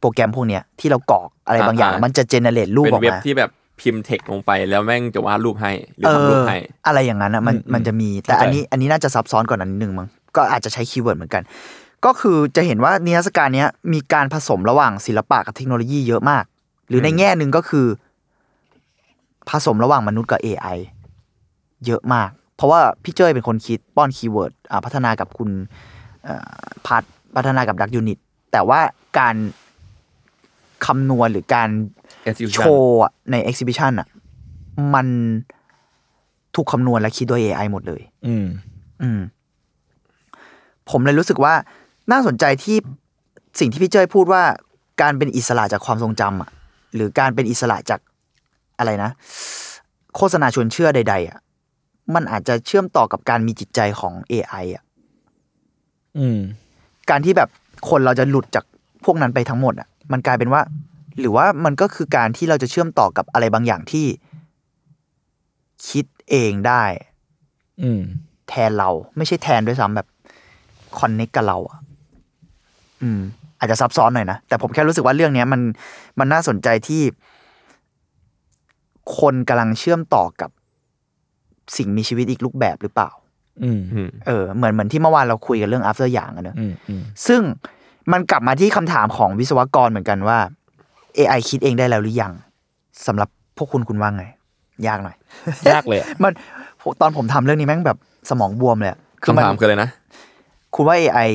โปรแกรมพวกเนี้ยที่เรากรอกอะไรบางอย่างอ่าๆมันจะ generate รูปเป็นออกเว็บมาที่แบบ พิมพ์เทคลงไปแล้วแม่งจะวาดรูปให้หรือเออทำรูปให้อะไรอย่างนั้นอะมันอืมมันจะมีแต่เข้าใจอันนี้อันนี้น่าจะซับซ้อนกว่านั้นนิดนึงมั้งก็อาจจะใช้ keyword เหมือนกัน ก็คือจะเห็นว่านิทรรศการเนี้ยมีการผสมระหว่างศิลปะกับเทคโนโลยีเยอะมาก หรือในแง่หนึ่งก็คือ ผสมระหว่างมนุษย์กับ AI เยอะมาก เพราะว่าพี่เจ้ยเป็นคนคิดป้อน keyword อ่าพัฒนากับคุณเอ่อพัดพัฒนากับดักยูนิตแต่ว่าการคำนวณหรือการ Execution โชว์อะใน exhibition อะ มันถูกคำนวณและคิดโดย AI หมดเลย อืม อืม ผมเลยรู้สึกว่าน่าสนใจที่สิ่งที่พี่เจ้ยพูดว่าการเป็นอิสระจากความทรงจำอะ หรือการเป็นอิสระจากอะไรนะ โฆษณาชวนเชื่อใด ๆ อะ มันอาจจะเชื่อมต่อกับการมีจิตใจของ AI อะ อืม การที่แบบคนเราจะหลุดจากพวกนั้นไปทั้งหมดอะ มันกลายเป็นว่า หรือว่ามันก็คือการที่เราจะเชื่อมต่อกับอะไรบางอย่างที่ คิดเองได้ อืม แทนเรา ไม่ใช่แทนด้วยซ้ำแบบคอนเน c t กับเราอะอืม อาจจะซับซ้อนหน่อยนะ แต่ผมแค่รู้สึกว่าเรื่องเนี้ยมันมันน่าสนใจที่ คนกำลังเชื่อมต่อกับสิ่งมีชีวิตอีกรูปแบบหรือเปล่า อืมอืมเออ เหมือนเหมือนที่เมื่อวานเราคุยกันเรื่อง after อย่างอะเนอะอืมอืมซึ่งมันกลับมาที่คำถามของวิศวกรเหมือนกันว่า AI คิดเองได้แล้วหรือยังสำหรับพวกคุณคุณว่าไง ยากหน่อย ยากเลยอะมันตอนผมทำเรื่องนี้แม่งแบบสมองบวมเลยอะมัคำถามคืออะไรนะ คุณว่า AI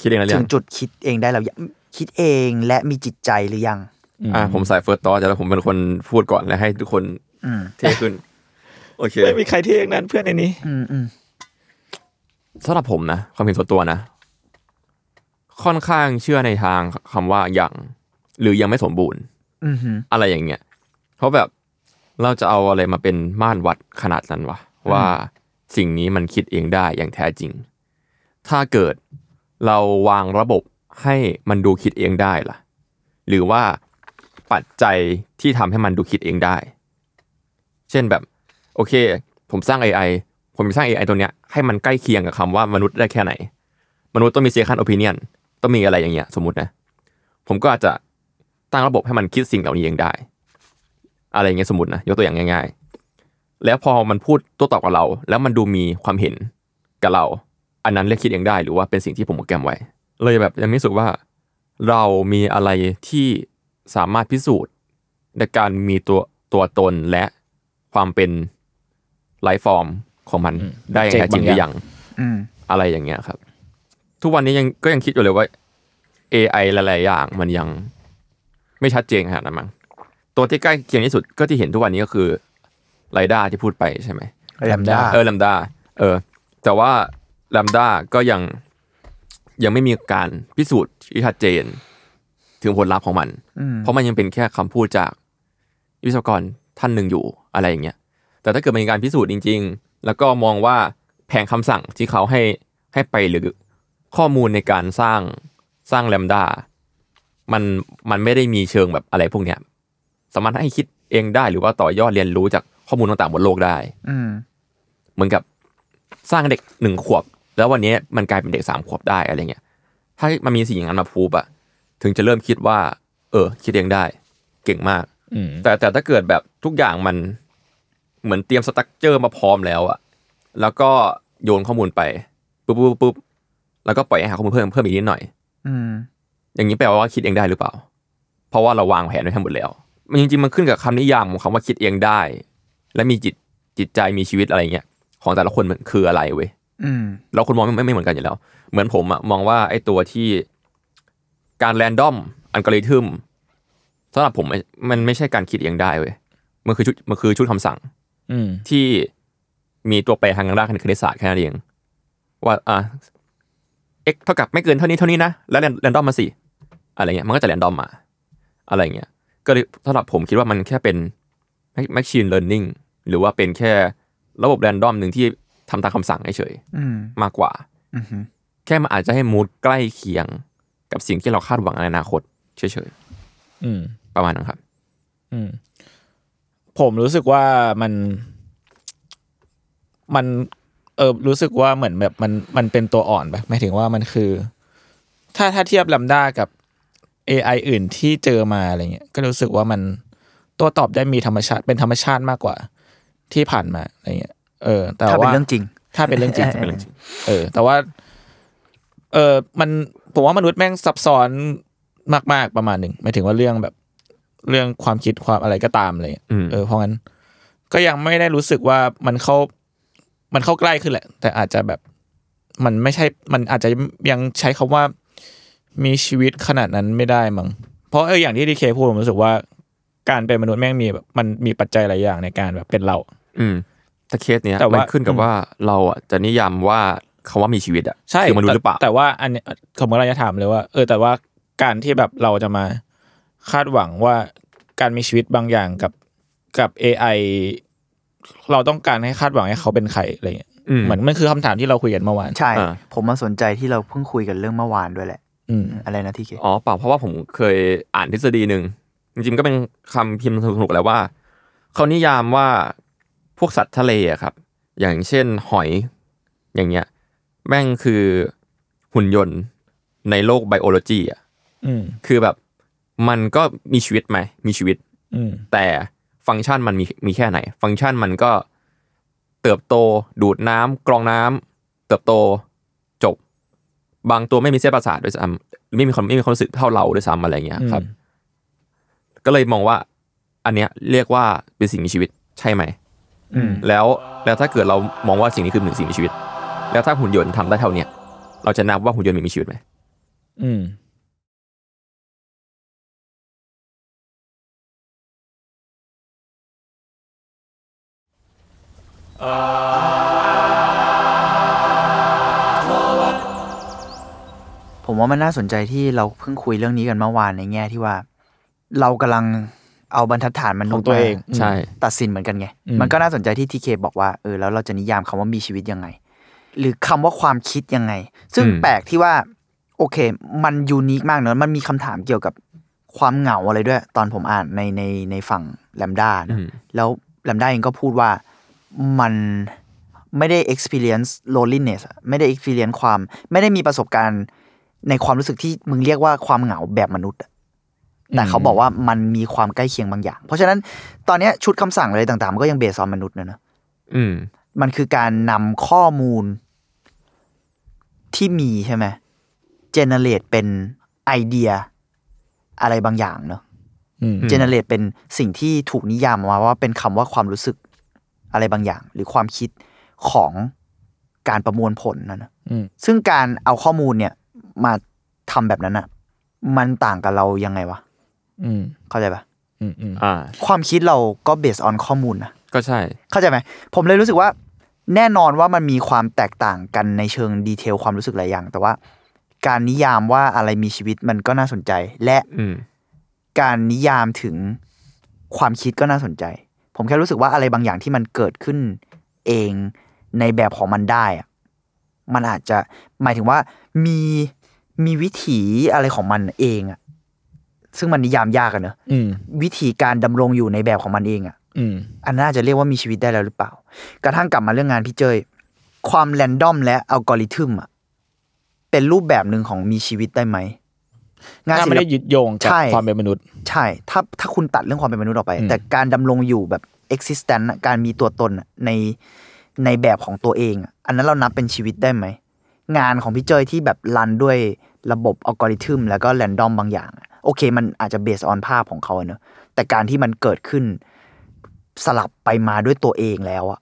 คิดเองแล้วถึยังงจุดคิดเองได้แล้วยังคิดเองและมีจิตใจหรือยัง อ่าผมใส่เฟิร์สตอแต่แล้วผมเป็นคนพูดก่อนแล้วให้ทุกคนอืม เท่ขึ้น โอเคไม่มีใครที่เองนั้นเพื่อนในนี้ อืมอืมสำหรับผมนะ ความเห็นส่วนตัวนะ ค่อนข้างเชื่อในทางคำว่ายัง หรือยังไม่สมบูรณ์อืมฮึอะไรอย่างเงี้ยเพราะแบบเราจะเอาอะไรมาเป็นม่านวัดขนาดนั้นวะว่าสิ่งนี้มันคิดเองได้อย่างแท้จริง ถ้าเกิดเราวางระบบให้มันดูคิดเองได้ล่ะ หรือว่าปัจจัยที่ทำให้มันดูคิดเองได้ เช่นแบบ โอเค ผมสร้าง AI ผมจะสร้าง AI ตัวเนี้ยให้มันใกล้เคียงกับคำว่ามนุษย์ได้แค่ไหน มนุษย์ต้องมี second opinion ต้องมีอะไรอย่างเงี้ย สมมตินะ ผมก็อาจจะ ตั้งระบบให้มันคิดสิ่งเหล่านี้เองได้ อะไรอย่างเงี้ยสมมตินะยกตัวอย่างง่าย ๆ แล้วพอมันพูดโต้ตอบกับเรา แล้วมันดูมีความเห็นกับเรา อันนั้นเรียกคิดเองได้หรือว่าเป็นสิ่งที่ผมโปรแกรมไว้ เลยแบบยังไม่รู้สึกว่า เรามีอะไรที่สามารถพิสูจน์ในการมีตัวตัวตนและความเป็นไลฟ์ฟอร์มของมันอืมได้อย่างแท้จริงหรือยังอืมอะไรอย่างเงี้ยครับ ทุกวันนี้ยังก็ยังคิดอยู่เลยว่า AI หลายๆอย่างมันยัง ไม่ชัดเจนขนาดนั้นมั้งตัวที่ใกล้เคียงที่สุดก็ที่เห็นทุกวันนี้ก็คือไรด้าที่พูดไปใช่ไหม Lambda เออลัมดาเออ แต่ว่าลัมดาก็ยังยังไม่มีการพิสูจน์ที่ชัดเจน ถึงผลลัพธ์ของมันอืมเพราะมันยังเป็นแค่คำพูดจากวิศวกรท่านหนึ่งอยู่อะไรอย่างเงี้ย แต่ถ้าเกิดมันมีการพิสูจน์จริง ๆ แล้วก็มองว่าแผงคำสั่งที่เขาให้ให้ไปหรือข้อมูลในการสร้างสร้างแลมดา มันมันไม่ได้มีเชิงแบบอะไรพวกเนี้ยสามารถให้คิดเองได้หรือว่าต่อยอดเรียนรู้จากข้อมูลต่างๆบนโลกได้ อืมเหมือนกับสร้างเด็กหนึ่งขวบ แล้ววันนี้มันกลายเป็นเด็กสามขวบได้อะไรเงี้ย ถ้ามันมีสิ่งอย่างนั้นมาพูบอะถึงจะเริ่มคิดว่า เออ คิดเองได้ เก่งมากอืมแต่แต่ถ้าเกิดแบบทุกอย่างมันเหมือนเตรียมสตั๊กเจอร์มาพร้อมแล้วอะแล้วก็โยนข้อมูลไปปุ๊บปุ๊บปุ๊บแล้วก็ปล่อยให้หาข้อมูลเพิ่มเพิ่มอีกนิดหน่อย อืม อย่างนี้แปลว่าคิดเองได้หรือเปล่า เพราะว่าเราวางแผนไว้ทั้งหมดแล้ว มันจริงๆมันขึ้นกับคำนิยามของคำว่าคิดเองได้ และมีจิตจิตใจมีชีวิตอะไรเงี้ยของแต่ละคนมันคืออะไรเว้ยอืมเราคนมองไม่ไม่ไม่เหมือนกันอยู่แล้ว เหมือนผมอะมองว่าไอ้ตัวที่การแรนดอมอัลกอริทึมสำหรับผมมันมันไม่ใช่การคิดเองได้เว้ยมันคือชุดมันคือชุดคำสั่ง อืมที่มีตัวแปรทางด้านคณิตศาสตร์แค่นั้นเองว่าอะ x เท่ากับไม่เกินเท่านี้เท่านี้นะแล้วแรนดอมมาสิ อะไรเงี้ยมันก็จะแรนดอมมา อะไรเงี้ยก็เลยสำหรับผมคิดว่ามันแค่เป็น machine learning หรือว่าเป็นแค่ระบบแรนดอมหนึ่งที่ทำตามคำสั่งเฉยอืมๆมากกว่าอืมแค่มันอาจจะให้มูดใกล้เคียงกับสิ่งที่เราคาดหวังในอนาคตเฉยอืมๆประมาณนั้นครับอืมผมรู้สึกว่ามัน มันเออรู้สึกว่าเหมือนแบบมันมันเป็นตัวอ่อนไปหมายถึงว่ามันคือ ถ้าถ้าเทียบลัมด้ากับ AI อื่นที่เจอมาอะไรเงี้ยก็รู้สึกว่ามันตัวตอบได้มีธรรมชาติเป็นธรรมชาติมากกว่าที่ผ่านมาอะไรเงี้ยเออ แต่ถ้าเป็นว่าเรื่องจริงถ้าเป็นเรื่องจริงเออเป็นเรื่องจริงเออ แต่ว่า เออมันผมว่ามนุษย์แม่งซับซ้อนมากๆประมาณหนึ่งหมายถึงว่าเรื่องแบบเรื่องความคิดความอะไรก็ตามอะไรเงี้ยอืมเออเพราะงั้น ก็ยังไม่ได้รู้สึกว่ามันเข้ามันเข้าใกล้ขึ้นแหละ แต่อาจจะแบบมันไม่ใช่มันอาจจะยังใช้คำว่า มีชีวิตขนาดนั้นไม่ได้มั้งเพราะเอออย่างที่ดีเคพูดผมรู้สึกว่า การเป็นมนุษย์แม่งมีแบบมันมีปัจจัยหลายอย่างในการแบบเป็นเรา อืมแต่เคสเนี้ยแต่ว่ามันขึ้นกับว่าเราอะจะนิยามว่าคำว่ามีชีวิตอะใช่คือมนุษย์หรือเปล่าแต่แต่ว่าอันเนี้ยสมมติเราจะถามเลยว่า เออ แต่ว่าการที่แบบเราจะมาคาดหวังว่าการมีชีวิตบางอย่างกับกับ AI เราต้องการให้คาดหวังให้เขาเป็นใครอะไรเงี้ยอืมเหมือนมันคือคำถามที่เราคุยกันเมื่อวานใช่อ่าผมมาสนใจที่เราเพิ่งคุยกันเรื่องเมื่อวานด้วยแหละ อืมอะไรนะที่เคอ๋อเปล่าเพราะว่าผมเคยอ่านทฤษฎีหนึ่งจริงๆก็เป็นคำพิมพ์สนุกๆแล้วว่าเขานิยามว่าพวกสัตว์ทะเลอะครับ อย่างเช่นหอยอย่างเงี้ย แม่งคือหุ่นยนต์ในโลกไบโอโลจีอะอืมคือแบบมันก็มีชีวิตไหมมีชีวิตอืมแต่ฟังก์ชันมันมีมีแค่ไหน ฟังก์ชันมันก็เติบโตดูดน้ำกรองน้ำเติบโตจบ บางตัวไม่มีเส้นประสาทด้วยซ้ำไม่มีความไม่มีความรู้สึกเท่าเราด้วยซ้ำอะไรเงี้ยครับ ก็เลยมองว่า อันเนี้ยเรียกว่าเป็นสิ่งมีชีวิตใช่ไหมอืมแล้วแล้วถ้าเกิดเรามองว่าสิ่งนี้คือหนึ่งสิ่งมีชีวิต แล้วถ้าหุ่นยนต์ทำได้เท่าเนี้ยเราจะนับว่าหุ่นยนต์มีชีวิตไหมอืมผม ว่ามันน่าสนใจที่เราเพิ่งคุยเรื่องนี้กันเมื่อวานในแง่ที่ว่า เรากำลังเอาบรรทัดฐานมนุขษองย์ตัวมาเองใช่ตัดสินเหมือนกันไงอืมมันก็น่าสนใจที่ทีเคบอกว่าเออแล้วเราจะนิยามคำว่ามีชีวิตยังไง หรือคำว่าความคิดยังไง ซึ่งอืมแปลกที่ว่า โอเค มันยูนิคมากเนอะมันมีคำถามเกี่ยวกับความเหงาอะไรด้วย ตอนผมอ่านในในในฝั่งแลมด้าอืมแล้วแลมด้าเองก็พูดว่ามันไม่ได้ experience loneliness อะไม่ได้ experience ความ ไม่ได้มีประสบการณ์ ในความรู้สึกที่มึงเรียกว่าความเหงาแบบมนุษย์อะแต่เขาบอกว่ามันมีความใกล้เคียงบางอย่าง เพราะฉะนั้นตอนเนี้ยชุดคำสั่งอะไรต่างๆ มันก็ยังเบสออนมนุษย์นะเนอะอืมมันคือการนำข้อมูลที่มีใช่ไหมเจเนเรตเป็นไอเดียอะไรบางอย่างเนอะอืมเจเนเรตเป็นสิ่งที่ถูกนิยามมาว่าเป็นคำว่าความรู้สึกอะไรบางอย่าง หรือความคิดของการประมวลผลนะนะอืมซึ่งการเอาข้อมูลเนี่ย มาทำแบบนั้นอะมันต่างกับเรายังไงวะอืมเข้าใจปะอืมอืมอ่า ความคิดเราก็เบสออนข้อมูลนะก็ใช่ เข้าใจไหมผมเลยรู้สึกว่า แน่นอนว่ามันมีความแตกต่างกันในเชิงดีเทลความรู้สึกหลายอย่าง แต่ว่า การนิยามว่าอะไรมีชีวิตมันก็น่าสนใจ และอืมการนิยามถึงความคิดก็น่าสนใจ ผมแค่รู้สึกว่าอะไรบางอย่างที่มันเกิดขึ้นเองในแบบของมันได้อะมันอาจจะหมายถึงว่ามี มีวิถีอะไรของมันเองอะซึ่งมันนิยามยากอะเนอะอืมวิธีการดำรงอยู่ในแบบของมันเองอะอืมอันน่าจะเรียกว่ามีชีวิตได้แล้วหรือเปล่า กระทั่งกลับมาเรื่องงานพี่เจย ความแรนดอมและอัลกอริทึมอะเป็นรูปแบบหนึ่งของมีชีวิตได้ไหมงานถ้าศิไม่ลได้ปะยึดโยงกับใช่ความเป็นมนุษย์ ใช่ ถ้าถ้าคุณตัดเรื่องความเป็นมนุษย์ออกไปอืมแต่การดำรงอยู่แบบ existence อะการมีตัวตนอะในในแบบของตัวเองอะอันนั้นเรานับเป็นชีวิตได้ไหม งานของพี่เจยที่แบบรันด้วยระบบอัลกอริทึมแล้วก็แรนดอมบางอย่างอะโอเค มันอาจจะเบสออนภาพของเขาอะเนอะแต่การที่มันเกิดขึ้นสลับไปมาด้วยตัวเองแล้วอะ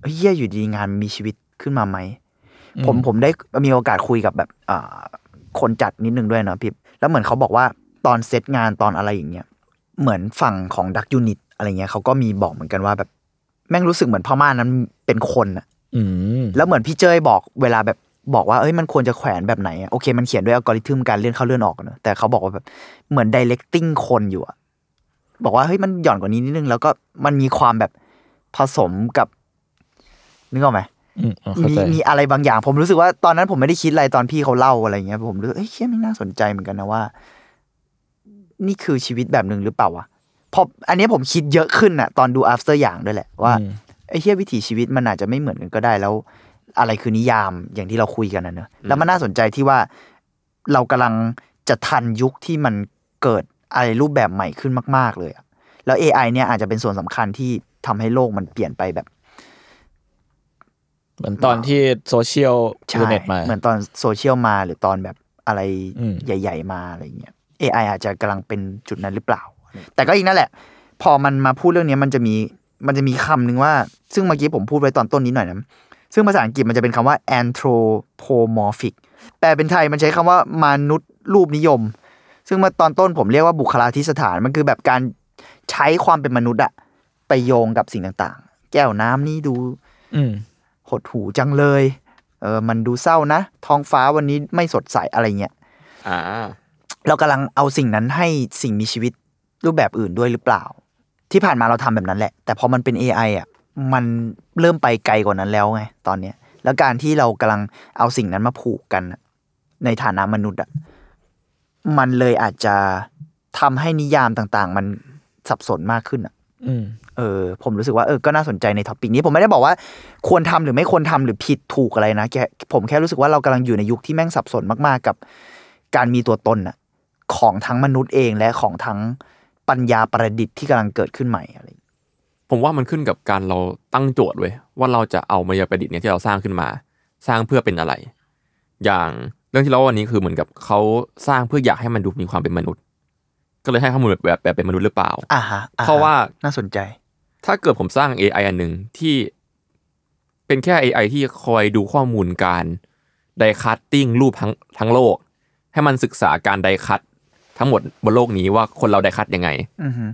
เฮ้ยอยู่ดีงานมันมีชีวิตขึ้นมาไหม ผมผมได้มีโอกาสคุยกับแบบอ่าคนจัดนิดนึงด้วยเนาะพี่แล้วเหมือนเขาบอกว่าตอนเซตงานตอนอะไรอย่างเงี้ยเหมือนฝั่งของ DuckUnit อะไรเงี้ยเขาก็มีบอกเหมือนกันว่าแบบแม่งรู้สึกเหมือนผ้าม่านนั้นเป็นคนอะอืมแล้วเหมือนพี่เจ้ยบอกเวลาแบบ บอกว่าเอ้ยมันควรจะแขวนแบบไหนอะโอเค มันเขียนด้วยอัลกอริทึมการเลื่อนเข้าเลื่อนออกอะเนอะแต่เขาบอกว่าแบบเหมือน directing คนอยู่อะบอกว่าเฮ้ยมันหย่อนกว่านี้นิดนึง แล้วก็มันมีความแบบผสมกับนึกออกไหมอืมเข้ามีใจมีอะไรบางอย่าง ผมรู้สึกว่าตอนนั้นผมไม่ได้คิดอะไรตอนพี่เขาเล่าอะไรเงี้ยผมรู้สึกเอ้ยเชี่ยไม่น่าสนใจเหมือนกันนะว่า นี่คือชีวิตแบบหนึ่งหรือเปล่าวะพออันนี้ผมคิดเยอะขึ้นอะตอนดู after อย่างด้วยแหละว่าอืมไอ้เชี่ยวิถีชีวิตมันอาจจะไม่เหมือนกันก็ได้แล้ว อะไรคือนิยามอย่างที่เราคุยกันนะเนอะแล้วมันน่าสนใจที่ว่าเรากำลังจะทันยุคที่มันเกิดอะไรรูปแบบใหม่ขึ้นมาก ๆ เลยอะแล้ว AI เนี่ยอาจจะเป็นส่วนสำคัญที่ทำให้โลกมันเปลี่ยนไปแบบ เหมือนตอนที่โซเช่ อินเทอร์เน็ตมา เหมือนตอนโซเชียลมาหรือตอนแบบอะไรอืมใหญ่ ๆ มาอะไรเงี้ย AI อาจจะกำลังเป็นจุดนั้นหรือเปล่า แต่ก็อีกนั่นแหละ พอมันมาพูดเรื่องนี้มันจะมีมันจะมีคำหนึ่งว่า ซึ่งเมื่อกี้ผมพูดไว้ตอนต้นนี้หน่อยนะ ซึ่งภาษาอังกฤษมันจะเป็นคำว่า anthropomorphic แปลเป็นไทยมันใช้คำว่ามนุษย์รูปนิยม ซึ่งเมื่อตอนต้นผมเรียกว่าบุคลาธิสถานมันคือแบบการใช้ความเป็นมนุษย์อะไปโยงกับสิ่งต่างๆ แก้วน้ำนี่ดู อืมหดหูจังเลยเออมันดูเศร้านะ ท้องฟ้าวันนี้ไม่สดใสอะไรเงี้ยอ่าเรากำลังเอาสิ่งนั้นให้สิ่งมีชีวิตรูปแบบอื่นด้วยหรือเปล่า ที่ผ่านมาเราทำแบบนั้นแหละ แต่พอมันเป็น AI อะ มันเริ่มไปไกลกว่านั้นแล้วไงตอนเนี้ย แล้วการที่เรากำลังเอาสิ่งนั้นมาผูกกันอะในฐานะมนุษย์อะมันเลยอาจจะทำให้นิยามต่างๆ มันสับสนมากขึ้นอะอืมเออ ผมรู้สึกว่าเออก็น่าสนใจใน topic นี้ผมไม่ได้บอกว่าควรทำหรือไม่ควรทำหรือผิดถูกอะไรนะแค่ผมแค่รู้สึกว่าเรากำลังอยู่ในยุคที่แม่งสับสนมากๆกับ การมีตัวตนน่ะ ของทั้งมนุษย์เองและของทั้งปัญญาประดิษฐ์ที่กำลังเกิดขึ้นใหม่อะไร ผมว่ามันขึ้นกับการเราตั้งโจทย์ไว้ยว่าเราจะเอามายาประดิษฐ์เนี่ยที่เราสร้างขึ้นมา สร้างเพื่อเป็นอะไร อย่างเรื่องที่เราว่าวันนี้คือเหมือนกับเขาสร้างเพื่ออยากให้มันดูมีความเป็นมนุษย์ ก็เลยให้ข้อมูลแบบแบบแบบเป็นมนุษย์หรือเปล่าอ่าฮะอ่ฮเพราะว่าน่าสนใจ ถ้าเกิดผมสร้าง AI อันหนึ่งที่เป็นแค่ AI ที่คอยดูข้อมูลการไดคัตติ้งรูปทั้งทั้งโลก ให้มันศึกษาการไดคัตทั้งหมดบนโลกนี้ว่าคนเราไดคัตยังไงอือฮึ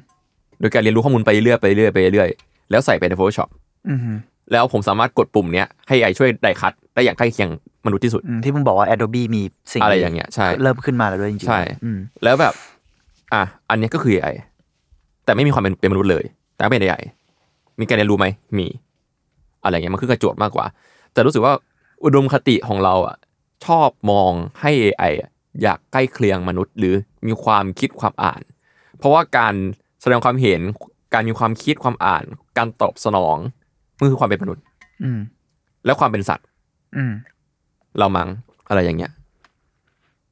โดยการเรียนรู้ข้อมูลไปเรื่อยไปเรื่อยไปเรื่อยแล้วใส่ไปใน Photoshop อือฮึแล้วผมสามารถกดปุ่มเนี้ยให้ AI ช่วยไดคัตได้อย่างใกล้เคียงมนุษย์ที่สุดอืมที่มึงบอกว่า Adobe มีสิ่งอะไรอย่างเงี้ยใช่เริ่มขึ้นมาแล้วด้วยจริงๆใช่อืมแล้วแบบ อะอันเนี้ยก็คือ AI แต่ไม่มีความเป็นเป็นมนุษย์เลย แต่ก็เป็น AI มีการเรียนรู้ไหมมี อะไรเงี้ยมันคือกระโจทย์มากกว่า แต่รู้สึกว่าอุดมคติของเราอะชอบมองให้ AI อะอยากใกล้เคียงมนุษย์ หรือมีความคิดความอ่าน เพราะว่าการแส ดงความเห็นการมีความคิดความอ่าน การตอบสนองมันคือความเป็นมนุษย์ อืม และความเป็นสัตว์ อืม เรามังอะไรอย่างเงี้ย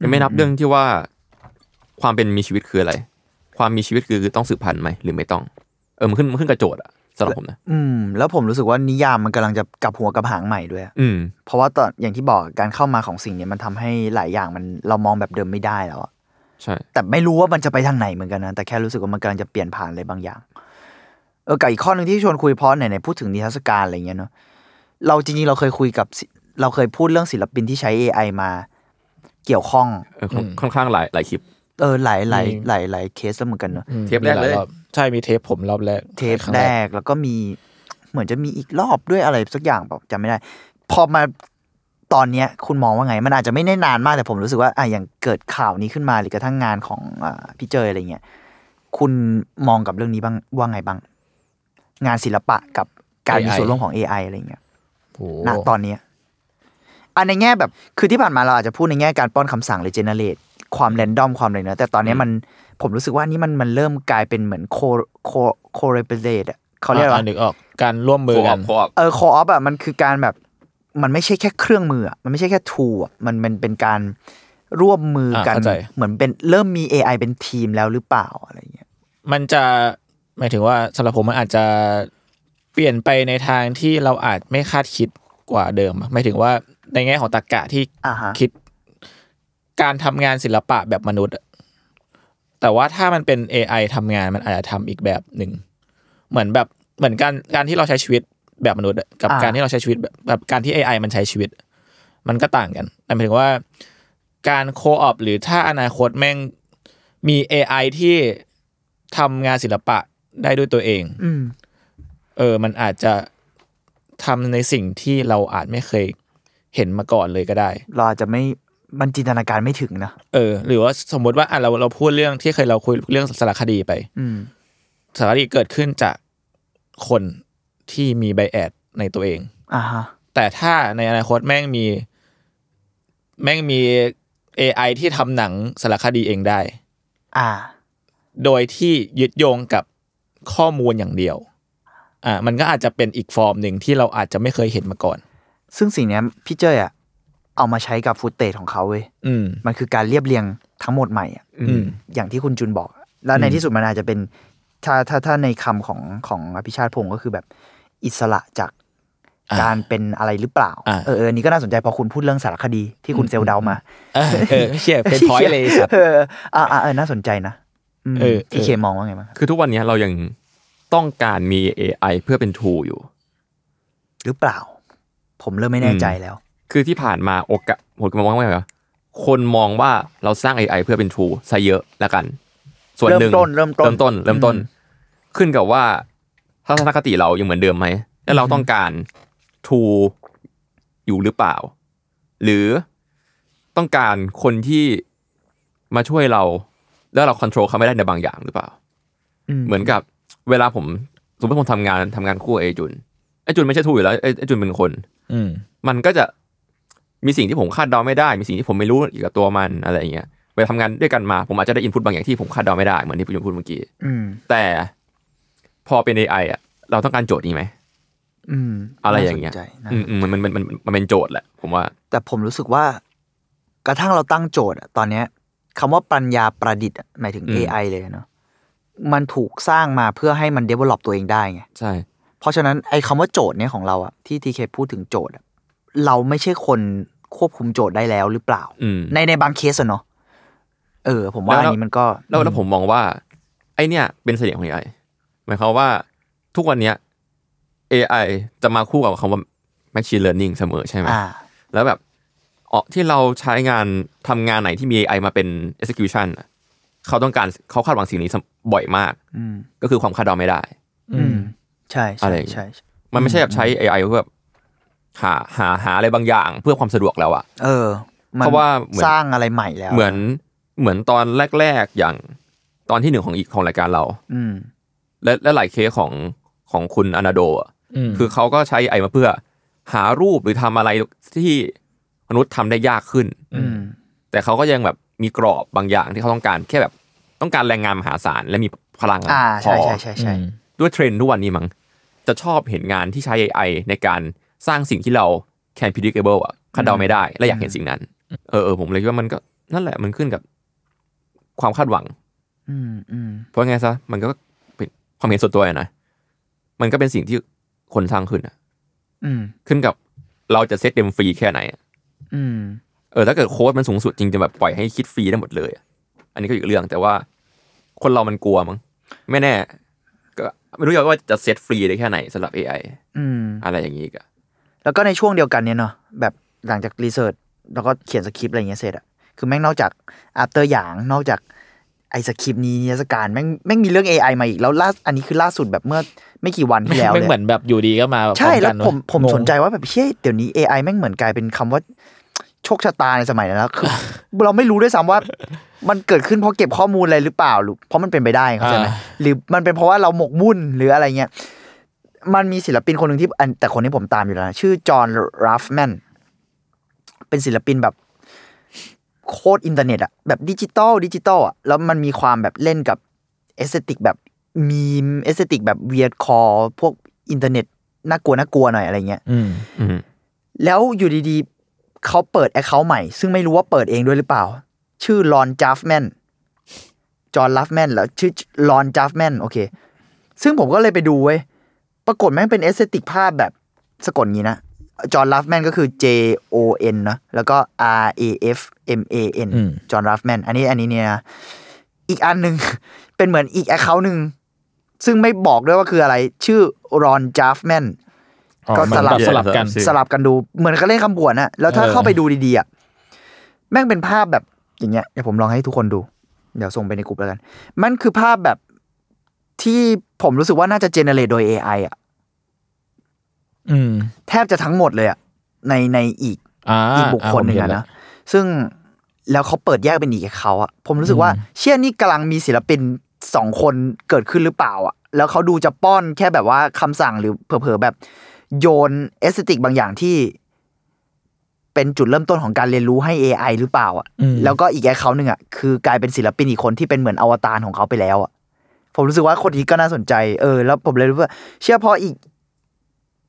ยังไม่นับเรื่องที่ว่า ความเป็นมีชีวิตคืออะไร ความมีชีวิตคือต้องสืบพันธุ์ไหมหรือไม่ต้อง เออมันขึ้นมันขึ้นกระโจทย์อะสำหรับผมนะอืม แล้วผมรู้สึกว่านิยามมันกำลังจะกลับหัวกลับหางใหม่ด้วยอะอืม เพราะว่าตอนอย่างที่บอกการเข้ามาของสิ่งเนี้ยมันทำให้หลายอย่างมันเรามองแบบเดิมไม่ได้แล้วอะ ใช่ แต่ไม่รู้ว่ามันจะไปทางไหนเหมือนกันนะ แต่แค่รู้สึกว่ามันกำลังจะเปลี่ยนผ่านอะไรบางอย่าง เออกับอีกข้อหนึ่งที่ชวนคุยเพราะไหนๆพูดถึงนิทรรศการอะไรเงี้ยเนาะ เราจริงๆเราเคยคุยกับศิเราเคยพูดเรื่องศิลปินที่ใช้ AI มาเกี่ยวข้องเออค่อนค่อนข้างหลายหลายคลิป เออหลายหลายมีหลายหลายเคสแล้วเหมือนกันเนาะอืมเทปแรกเลยมีหาอบใช่มีเทปผมรอบแรก เทปครั้งแรกแล้วก็มีเหมือนจะมีอีกรอบด้วยอะไรสักอย่างแบบจำไม่ได้ พอมา ตอนเนี้ยคุณมองว่าไง มันอาจจะไม่ได้นานมากแต่ผมรู้สึกว่าอะอย่างเกิดข่าวนี้ขึ้นมาหรือกระทั่งงานของอ่าพี่เจยอะไรเงี้ยคุณมองกับเรื่องนี้บ้างว่าไงบ้าง งานศิลปะกับการมีส่วนร่วมของ AI อะไรเงี้ยโอ้โหณตอนเนี้ยอันในแง่แบบคือที่ผ่านมาเราอาจจะพูดในแง่การป้อนคำสั่งหรือเจเนเรตความแรนดอมความอะไรเนอะแต่ตอนเนี้ยมันผมรู้สึกว่านี่มันมันเริ่มกลายเป็นเหมือนโคโคโคเรเปเรตอะเขาเรียกว่าอ่านึกออกการร่วมมือโคอกัอนบโคออบเออคออฟอะมันคือการแบบ มันไม่ใช่แค่เครื่องมืออะมันไม่ใช่แค่ทูอะมันมันเป็นการร่วมมือกันอ่าเข้าใจเหมือนเป็นเริ่มมี AI เป็นทีมแล้วหรือเปล่าอะไรเงี้ยมันจะหมายถึงว่าสำหรับผมมันอาจจะเปลี่ยนไปในทางที่เราอาจไม่คาดคิดกว่าเดิมหมายถึงว่าในแง่ของตรรกะที่อ่าฮะคิด การทำงานศิลปะแบบมนุษย์อะแต่ว่าถ้ามันเป็น AI ทำงานมันอาจจะทำอีกแบบหนึ่ง เหมือนแบบเหมือนการการที่เราใช้ชีวิต แบบมนุษย์อะกับอ่าการที่เราใช้ชีวิตแบบแบบการที่ AI มันใช้ชีวิต มันก็ต่างกันหมายถึงว่าการโคออปหรือถ้าอนาคตแม่งมี AI ที่ทำงานศิลปะได้ด้วยตัวเองอืมเออ มันอาจจะทำในสิ่งที่เราอาจไม่เคยเห็นมาก่อนเลยก็ได้ เราอาจจะไม่มันจินตนาการไม่ถึงนะเออ หรือว่าสมมติว่าอะเราเราพูดเรื่องที่เคยเราคุยเรื่องสารคดีไปอืมสารคดีเกิดขึ้นจากคน ที่มีไบแอดในตัวเองอ่าฮะแต่ถ้าในอนาคตแม่งมี แม่งมี AI ที่ทำหนังสารคดีเองได้ อ่า โดยที่ยึดโยงกับข้อมูลอย่างเดียว อ่า มันก็อาจจะเป็นอีกฟอร์มหนึ่งที่เราอาจจะไม่เคยเห็นมาก่อน ซึ่งสิ่งเนี้ยพี่เจ้ยอะเอามาใช้กับ footage ของเขาเว้ยอืมมันคือการเรียบเรียงทั้งหมดใหม่อะอืมอย่างที่คุณจุนบอก แล้วในอืมที่สุดมันอาจจะเป็น ถ้าถ้าถ้าในคำของของอภิชาติพงศ์ก็คือแบบ อิสระจากอ่าการเป็นอะไรหรือเปล่าอ่าเออเอออันนี้ก็น่าสนใจพอคุณพูดเรื่องสารคดีที่คุณเซลเดามา เออเออเชี่ยเป็นพอยต์เลยไอ้สัตว์เอออ่าอ่าเออน่าสนใจนะมเออที่เออเคมองว่าไงบ้างครับคือทุกวันนี้เรายังต้องการมี AI เพื่อเป็น tool อยู่ หรือเปล่า ผมเริ่มไม่แน่ใจแล้ว คือที่ผ่านมาโอกาสผมมองว่าไงวะคนมองว่าเราสร้าง AI เพื่อเป็น tool ซะเยอะแล้วกัน ส่วนหนึ่งเริ่มต้นเริ่มต้นเริ่มต้นเริ่มต้นขึ้นกับว่า ทัศนคติเรายังเหมือนเดิมไหมแล้วเราต้องการ tool อยู่หรือเปล่า หรือต้องการคนที่มาช่วยเรา แล้วเราควบคุมเขาไม่ได้ในบางอย่างหรือเปล่าเหมือนกับเวลาผมสมมติผมทำงานทำงานคู่กับไอจุนไอจุนไม่ใช่ทูอยู่แล้วไอไอจุนเป็นคนอืมมันก็จะมีสิ่งที่ผมคาดเดาไม่ได้ มีสิ่งที่ผมไม่รู้เกี่ยวกับตัวมันอะไรอย่างเงี้ยเวลาทำงานด้วยกันมา ผมอาจจะได้อินพุตบางอย่างที่ผมคาดเดาไม่ได้เหมือนที่พี่จุนพูดเมื่อกี้อืมแต่ พอเป็น AI อะ เราต้องการโจทย์นี้ไหมอืมอะไรอย่างเงี้ยน่สนใจนะอืมอืมมันมันมันมันมันเป็นโจทย์แหละ ผมว่า แต่ผมรู้สึกว่า กระทั่งเราตั้งโจทย์อะตอนเนี้ยคำว่าปัญญาประดิษฐ์อะหมายถึง อืม AI เลยเนาะมันถูกสร้างมาเพื่อให้มัน develop ตัวเองได้ไง ใช่ เพราะฉะนั้นไอ้คำว่าโจทย์เนี้ยของเราอะที่ทีเคพูดถึงโจทย์อะเราไม่ใช่คนควบคุมโจทย์ได้แล้วหรือเปล่า อืม ในในบางเคสอะเนาะเออ ผมว่าแล้ว อันนี้มันก็แล้วแล้วผมมองว่า ไอเนี่ย เป็นเสน่ห์ของ AI หมายความว่าทุกวันเนี้ย AI จะมาคู่กับคำว่า machine learning เสมอใช่ไหมอ่าแล้วแบบอ๋อที่เราใช้งานทำงานไหนที่มี AI มาเป็น execution อะเขาต้องการเขาคาดหวังสิ่งนี้บ่อยมากอืมก็คือความคาดเดาไม่ได้ อืมใช่อะใช่ไรอย่างเงี้ยใช่ใช่ มันไม่ใช่แบบใช้ AI เพื่อแบบหาหาหาอะไรบางอย่างเพื่อความสะดวกแล้วอะเออมันเพราะว่าเหมือนสร้างอะไรใหม่แล้ว เหมือนเหมือนตอนแรก ๆอย่างตอนที่หนึ่งของอีกของรายการเรา อืม และและหลายเคสของของคุณอนาโดอะอืมคือเขาก็ใช้ AI มาเพื่อ หารูปหรือทำอะไรที่มนุษย์ทำได้ยากขึ้น อืมแต่เขาก็ยังแบบมีกรอบบางอย่างที่เขาต้องการแค่แบบต้องการแรงงานมหาศาลและมีพลังอ่าพอใช่ใช่ใช่ใช่ด้วยเทรนด์ทุกวันนี้มั้งจะชอบเห็นงานที่ใช้ AI ในการสร้างสิ่งที่เรา can predictable อะคาดเดาไม่ได้ และอยากเห็นสิ่งนั้น เออเออผมเลยคิดว่ามันก็นั่นแหละมันขึ้นกับความคาดหวังอืมอืมเพราะไงซะมันก็เป็น ความเห็นส่วนตัวอะนะมันก็เป็นสิ่งที่คนสร้างขึ้นอะอืมขึ้นกับเราจะเซตเดมฟรีแค่ไหนอะอืม เออถ้าเกิดโค้ดมันสูงสุดจริงจะแบบปล่อยให้คิดฟรีได้หมดเลยอะอันนี้ก็อีกเรื่องแต่ว่าคนเรามันกลัวมั้งไม่แน่ ก็ไม่รู้อยว่าจะเซตฟรีได้แค่ไหนสำหรับ AI อืม อะไรอย่างนี้อีกอะแล้วก็ในช่วงเดียวกันเนี่ยเนาะแบบหลังจากรีเสิร์ชแล้วก็เขียนสคริปต์อะไรอย่างเงี้ยเสร็จอะคือแม่งนอกจากอัปเตอร์หยางนอกจาก ไอสคริปต์นี้นิทรรศการแม่งแม่งมีเรื่อง AI มาอีกแล้วล่าอันนี้คือล่าสุดแบบเมื่อไม่กี่วันที่แล้วไม่เลยเหมือนแบบอยู่ดีก็มาใช่พร้อแล้วกันผมผมงงสนใจว่าแบบเฮ้ยเดี๋ยวนี้ AI แม่งเหมือนกลายเป็นคำว่าโชคชะตาในสมัยนั้นแล้วคือเราไม่รู้ด้วยซ้ำว่า มันเกิดขึ้นเพราะเก็บข้อมูลอะไรหรือเปล่าหรือเพราะมันเป็นไปได้เข้าใจไหมอ่าหรือมันเป็นเพราะว่าเราหมกมุ่นหรืออะไรเงี้ยมันมีศิลปินคนหนึ่งที่อันแต่คนนี้ผมตามอยู่แล้วนะชื่อ Jon Rafman เป็นศิลปินแบบ โคตรอินเทอร์เน็ตอะแบบดิจิตอลดิจิตอลอะแล้วมันมีความแบบเล่นกับ aesthetic แบบ meme aesthetic แบบ weirdcore พวกอินเทอร์เน็ตน่ากลัวน่ากลัวหน่อยอะไรเงี้ยอืมอืมแล้วอยู่ดีๆเขาเปิด account ใหม่ ซึ่งไม่รู้ว่าเปิดเองด้วยหรือเปล่า ชื่อ Ron Jafman Jon Rafman แล้วชื่อ Ron Jafman โอเค ซึ่งผมก็เลยไปดูเว้ยปรากฏแม่งเป็น aesthetic ภาพแบบสะกดงี้นะ Jon Rafman ก็คือ J O N นะแล้วก็ R A F M A N อืม Jon Rafman อันนี้อันนี้เนี่ยนะอีกอันหนึ่งเป็นเหมือนอีก account หนึ่งซึ่งไม่บอกด้วยว่าคืออะไร ชื่อรอนจัฟแมนอ๋อก็มันสลับแบบสลับกันชื่อสลับกันดู เหมือนเขาเล่นคำบวชนะแล้วถ้าเออเข้าไปดูดีๆอะแม่งเป็นภาพแบบอย่างเงี้ยเดี๋ยวผมลองให้ทุกคนดู เดี๋ยวส่งไปในกลุ่มแล้วกัน มันคือภาพแบบที่ผมรู้สึกว่าน่าจะเจเนเรตโดย AI อะอืมแทบจะทั้งหมดเลยอะในในอีกอ่าอีกบุคคลหนึ่งอ่าผมเห็อะนแล้วนะ ซึ่งแล้วเขาเปิดแยกเป็นอีกกับเขาอะผมรู้สึกว่าอืมเชี่ยนี่กำลังมีศิลปินสองคนเกิดขึ้นหรือเปล่าอะแล้วเขาดูจะป้อนแค่แบบว่าคำสั่งหรือเผลอๆแบบโยน aesthetic บางอย่างที่ เป็นจุดเริ่มต้นของการเรียนรู้ให้ AI หรือเปล่าอะอืมแล้วก็อีกแอคเขาหนึ่งอะคือกลายเป็นศิลปินอีกคนที่เป็นเหมือนอวตารของเขาไปแล้วอะผมรู้สึกว่าคนนี้ก็น่าสนใจ เออ แล้วผมเลยรู้ว่า เชื่อพออีก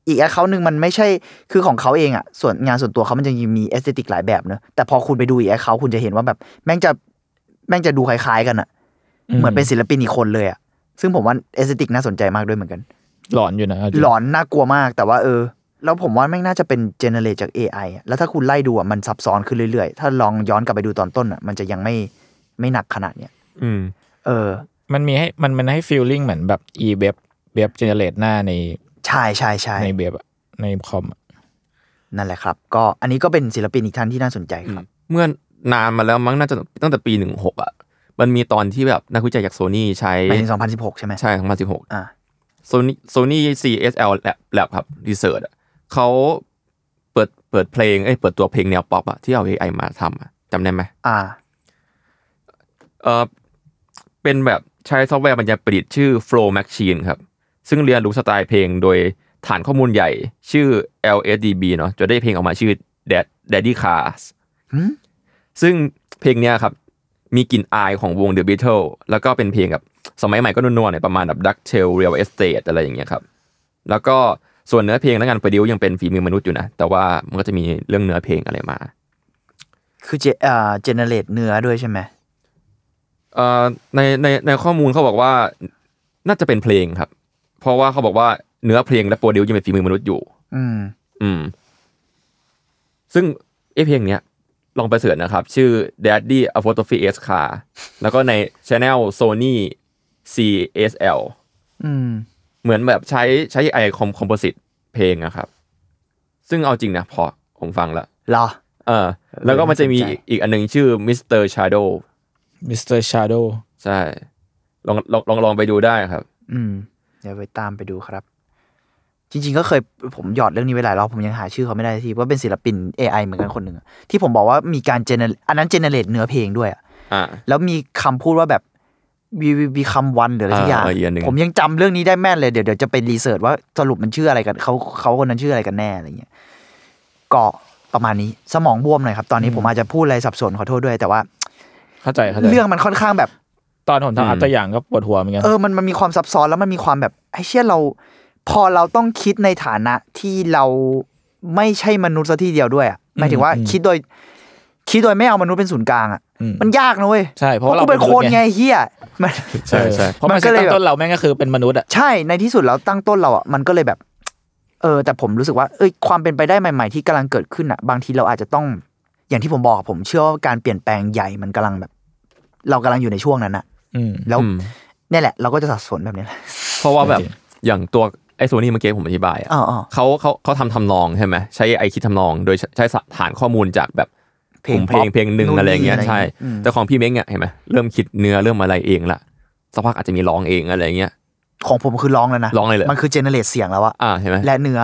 อีก account หนึ่งมันไม่ใช่คือของเขาเองอะส่วนงานส่วนตัวเขามันจะมี aesthetic หลายแบบเนอะแต่พอคุณไปดูอีก account คุณจะเห็นว่าแบบแม่งจะแม่งจะดูคล้ายๆกันอะเหมือนเป็นศิลปินอีกคนเลยอะซึ่งผมว่า aesthetic น่าสนใจมากด้วยเหมือนกัน หลอนอยู่นะเอาจริงหลอนน่ากลัวมากแต่ว่าเออ แล้วผมว่าแม่งน่าจะเป็น generate จาก AI อะแล้วถ้าคุณไล่ดูอะมันซับซ้อนขึ้นเรื่อยๆ ถ้าลองย้อนกลับไปดูตอนต้นอะมันจะยังไม่ไม่หนักขนาดเนี้ยอืม เออ มันมีให้มันมันให้ feeling เหมือนแบบ e เว็บเว็บเจเนเรตหน้าในใช่ใช่ใช่ในเว็บอะในคอมอะนั่นแหละครับ ก็อันนี้ก็เป็นศิลปินอีกท่านที่น่าสนใจครับ เมื่อนานมาแล้วมั้งน่าจะตั้งแต่ปีหนึ่งหกอะมันมีตอนที่แบบนักวิจัยจากโซนี่ใช้ไปถึง2016ใช่ไหมใช่ของมันสิบหกอ่าโซนี่โซนี่ CSL Lab Lab ครับรีเสิร์ชอะเขาเปิดเปิดเพลงเอ้ยเปิดตัวเพลงแนวป๊อปอะที่เอา AI มาทำอะจำได้ไหมอ่าเออเป็นแบบใช้ซอฟต์แวร์บรรยายประดิษฐ์ชื่อ Flow Machine ครับ ซึ่งเรียนรู้สไตล์เพลงโดยฐานข้อมูลใหญ่ชื่อ LSDB เนาะจะได้เพลงออกมาชื่อ Dad- Daddy Cars หืมซึ่งเพลงเนี้ยครับ มีกลิ่นอายของวง The Beatles แล้วก็เป็นเพลงแบบสมัยใหม่ก็นัวๆหน่อยประมาณแบบ Duck Tail Real Estate อะไรอย่างเงี้ยครับ แล้วก็ส่วนเนื้อเพลงและงานโปรดิวยังเป็นฝีมือมนุษย์อยู่นะ แต่ว่ามันก็จะมีเรื่องเนื้อเพลงอะไรมา คือเจอ่าเจเนเรตเนื้อด้วยใช่ไหมเอ่อในในในข้อมูลเขาบอกว่าน่าจะเป็นเพลงครับ เพราะว่าเขาบอกว่าเนื้อเพลงและโปรดิวยังเป็นฝีมือมนุษย์อยู่ อืม อืม ซึ่งไอเพลงเนี้ยลองไปเสิร์ชนะครับ ชื่อ Daddy Apostrophe S Car แล้วก็ใน Channel Sony CSL อืมเหมือนแบบใช้ใช้ไอคอมคอมโพสิตเพลงอะครับ ซึ่งเอาจริงนะพอผมฟังแล้วเหรอ เออ แล้วก็มันจะมีน่าสนใจอีกอีกอันหนึ่งชื่อ Mr. Shadow Mr. Shadowใช่ ลองลองลองลองไปดูได้ครับ อืม เดี๋ยวไปตามไปดูครับ จริง ๆ ก็เคยผมหยอดเรื่องนี้ไว้หลายรอบผมยังหาชื่อเขาไม่ได้ทีว่าเป็นศิลปิน AI เหมือนกันคนหนึ่งอะที่ผมบอกว่ามีการ gen อันนั้น generate เนื้อเพลงด้วยอะอ่า แล้วมีคำพูดว่าแบบ we become one หรืออะไรสักอย่างเอออีกอันหนึ่ง ผมยังจำเรื่องนี้ได้แม่นเลยเดี๋ยวเดี๋ยวจะไป research ว่าสรุปมันชื่ออะไรกันเขาเขาคนนั้นชื่ออะไรกันแน่อะไรเงี้ยก็ประมาณนี้สมองบวมหน่อยครับ ตอนนี้ผมอาจจะพูดอะไรสับสนขอโทษด้วย แต่ว่า เข้าใจเข้าใจ เรื่องมันค่อนข้างแบบ ตอนผมอืมทำอัตอย่างก็ปวดหัวเหมือนกันเออมันมันมีความซับซ้อนแล้วมันมีความแบบไอ้เชี่ยเรา พอเราต้องคิดในฐานะที่เราไม่ใช่มนุษย์ซะทีเดียวด้วยอะหมายถึงว่าอืมคิดโดย คิดโดยไม่เอามนุษย์เป็นศูนย์กลางอะอืมมันยากนะเว้ยใช่เพราะว่ากูเป็นเราคนเป็นมนุษย์ไงไงเฮียมันใช่ใช่เพราะมันมันก็คือเลยตั้งแบบต้นเราแม่งก็คือเป็นมนุษย์อะใช่ในที่สุดแล้วตั้งต้นเราอะมันก็เลยแบบ เออ แต่ผมรู้สึกว่าเอ้ยความเป็นไปได้ใหม่ ๆ ที่กำลังเกิดขึ้นอะ บางทีเราอาจจะต้อง อย่างที่ผมบอกอะผมเชื่อว่าการเปลี่ยนแปลงใหญ่มันกำลังแบบ เรากำลังอยู่ในช่วงนั้นอะอืม แล้วอืมเนี่ยแหละ เราก็จะสับสนแบบนี้แหละเพราะว่าแบบโอเคอย่างตัวไอโซนี่เมื่อกี้ผมอธิบายอะอ๋ออ๋อเขาเขาเขาทำทำนองใช่ไหมใช้ไอคิดทำนอง โดยใช้ฐานข้อมูลจากแบบเพลงกลุ่มเพลง pop เพลงหนึ่งนู่นอะไรเงี้ยนี่อะไรใช่อืมแต่ของพี่เม้งอะเห็นไหมเริ่มคิดเนื้อเริ่มอะไรเองละสักพักอาจจะมีร้องเองอะไรเงี้ยของผมคือร้องแล้วนะร้องเลยเหรอมันคือเจเนเรตเสียงแล้วอะอ่าเห็นไหมและเนื้อ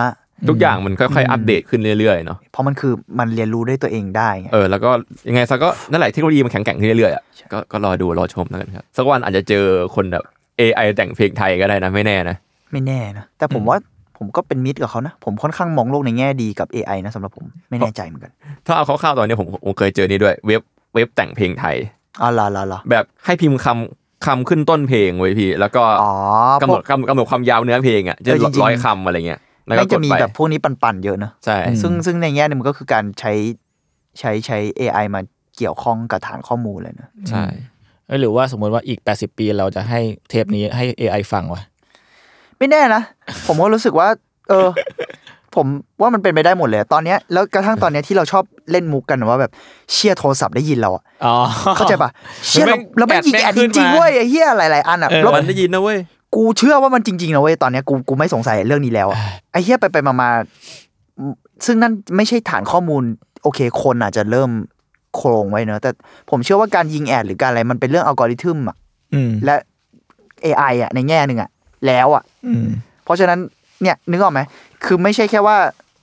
ทุกอย่างมันค่อยๆอัปเดตขึ้นเรื่อยๆเนาะเพราะมันคือมันเรียนรู้ด้วยตัวเองได้ไงเออแล้วก็ยังไงซะก็นั่นแหละเทคโนโลยีมันแข็งแกร่งขึ้นเรื่อยๆอะก็ก็รอดูรอชมแล้วกันครับสักวันอาจจะเจอคนแบบ AI แต่งเพลงไทยก็ได้นะไม่แน่นะไม่แน่นะแต่ผมว่าผมก็เป็นมิตรกับเขานะ ผมค่อนข้างมองโลกในแง่ดีกับ AI นะสำหรับผมไม่แน่ใจเหมือนกัน ถ้าเอาคร่าวๆตอนนี้ผมผมเคยเจอนี่ด้วยเว็บเว็บแต่งเพลงไทยอ๋อเหรอเหรอเหรอแบบให้พิมพ์คำคำขึ้นต้นเพลงไว้พี่ แล้วก็อ๋อกำหนดกำกำหนดความยาวเนื้อเพลงอะจะเออจริงๆร้อยคำอะไรเงี้ย แล้วก็ไม่กจะดมีไปแบบพวกนี้ปันๆเยอะนะใช่ซึ่งซึ่งในแง่หนึงมันก็คือการใช้ใช้ใช้ AI มาเกี่ยวข้องกับฐานข้อมูลเลยนะใช่เอ้ยหรือว่าสมมติว่าอีก 80 ปีเราจะให้เทปนี้ให้ AI ฟังวะไม่แน่นะ ผมก็รู้สึกว่า เออ ผมว่ามันเป็นไปได้หมดเลย ตอนเนี้ยแล้วกระทั่งตอนเนี้ยที่เราชอบเล่นมุกกันว่าแบบเชียโทรศัพท์ได้ยินเราอะอ๋อเข้าใจปะเชี่ยแม่เรางเราไม่งยิงแอดแอดแม่จงขึ้นริงมาๆเว้ยไอ้เฮียหลายๆอันอะเออแล้วมันได้ยินนะเว้ย กูเชื่อว่ามันจริงๆนะเว้ยตอนเนี้ยกูกูไม่สงสัยเรื่องนี้แล้วอะไอ้เฮียไปไปมามาซึ่งนั่นไม่ใช่ฐานข้อมูล โอเค คนอาจจะเริ่มโครงไว้เนอะแต่ผมเชื่อว่าการยิงแอดหรือการอะไรมันเป็นเรื่องอัลกอริทึมอะอืมและ AI อะในแง่หนึ่งอะ แล้วอะอืมเพราะฉะนั้นเนี่ยนึกออกไหมคือไม่ใช่แค่ว่า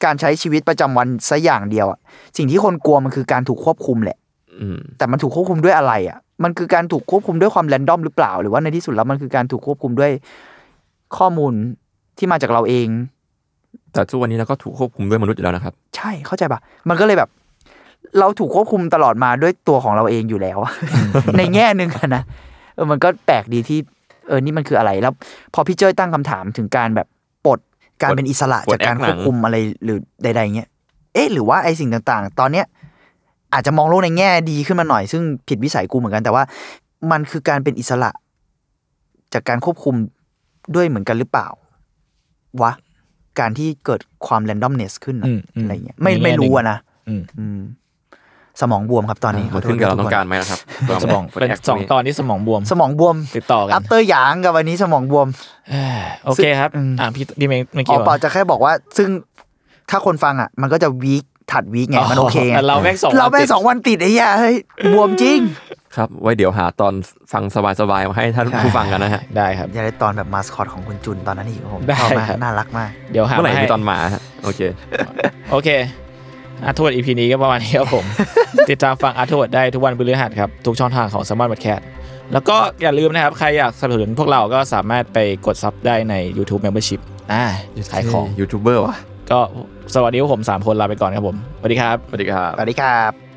การใช้ชีวิตประจำวันซะอย่างเดียวอะสิ่งที่คนกลัวมันคือการถูกควบคุมแหละอืมแต่มันถูกควบคุมด้วยอะไรอะ มันคือการถูกควบคุมด้วยความแรนดอมหรือเปล่า หรือว่าในที่สุดแล้วมันคือการถูกควบคุมด้วยข้อมูลที่มาจากเราเอง แต่ทุกวันนี้เราก็ถูกควบคุมด้วยมนุษย์อยู่แล้วนะครับ ใช่เข้าใจปะมันก็เลยแบบ เราถูกควบคุมตลอดมาด้วยตัวของเราเองอยู่แล้วอะในแง่หนึ่งอะนะเออมันก็แปลกดีที่ เออนี่มันคืออะไรแล้ว พอพี่เจ้ยตั้งคำถามถึงการแบบปลดการเป็นอิสระปลดจากการแอคควบคุมอะไรหรือใด ๆเงี้ยเอ๊ะหรือว่าไอสิ่งต่างๆ ตอนเนี้ย อาจจะมองโลกในแง่ดีขึ้นมาหน่อย ซึ่งผิดวิสัยกูเหมือนกันแต่ว่า มันคือการเป็นอิสระ จากการควบคุมด้วยเหมือนกันหรือเปล่าวะการที่เกิดความแรนดอมเนสขึ้นอะอืมอืมอะไรเงี้ยไม่ในแง่ไม่รู้หนึ่อะงนะอืมอืมสมองบวมครับตอนนี้มันขึ้นกับเราต้องการไหมล่ะครับสมองเป็นสองตอนที่สมองบวม สมองบวมติดต่อกัน After Yang กับวันนี้สมองบวมเอ้ยโอเคครับอืมอ่าพี่พี่เมย์ไม่อ๋อเกี่ยวเปล่าจะแค่บอกว่า ซึ่งถ้าคนฟังอะ มันก็จะ week ถัด week ไงมันโอเคไงแต่เราแม่งสองเราแม่งวันติดสองวันติดไอ้เหี้ยเฮ้ยบวมจริง ครับ ไว้เดี๋ยวหาตอนฟังสบายๆมาให้ท่านผู้ฟังกันนะฮะได้ครับอย่าได้ตอนแบบมาสคอตของคุณจุนตอนนั้นอีกผมได้ชอบมากครับน่ารักมากเดี๋ยวหาเมื่อไหร่มาให้มีตอนหมาฮะโอเคโอเคอาร์ทวดอีพีนี้ก็ประมาณนี้ครับผม ติดตามฟังอาร์ทวดได้ทุกวันพฤหัสครับ ทุกช่องทางของ s ซ m มอนบัตแคทแล้วก็อย่าลืมนะครับ ใครอยากสนับสนุนพวกเราก็สามารถไปกด sub ได้ใน YouTube Membership อ่าขายของยูทูบเบอร์วะก็ สวัสดีครับผม 3 คนลาไปก่อนครับผมสวัสดีครับสวัสดีครับสวัสดีครับ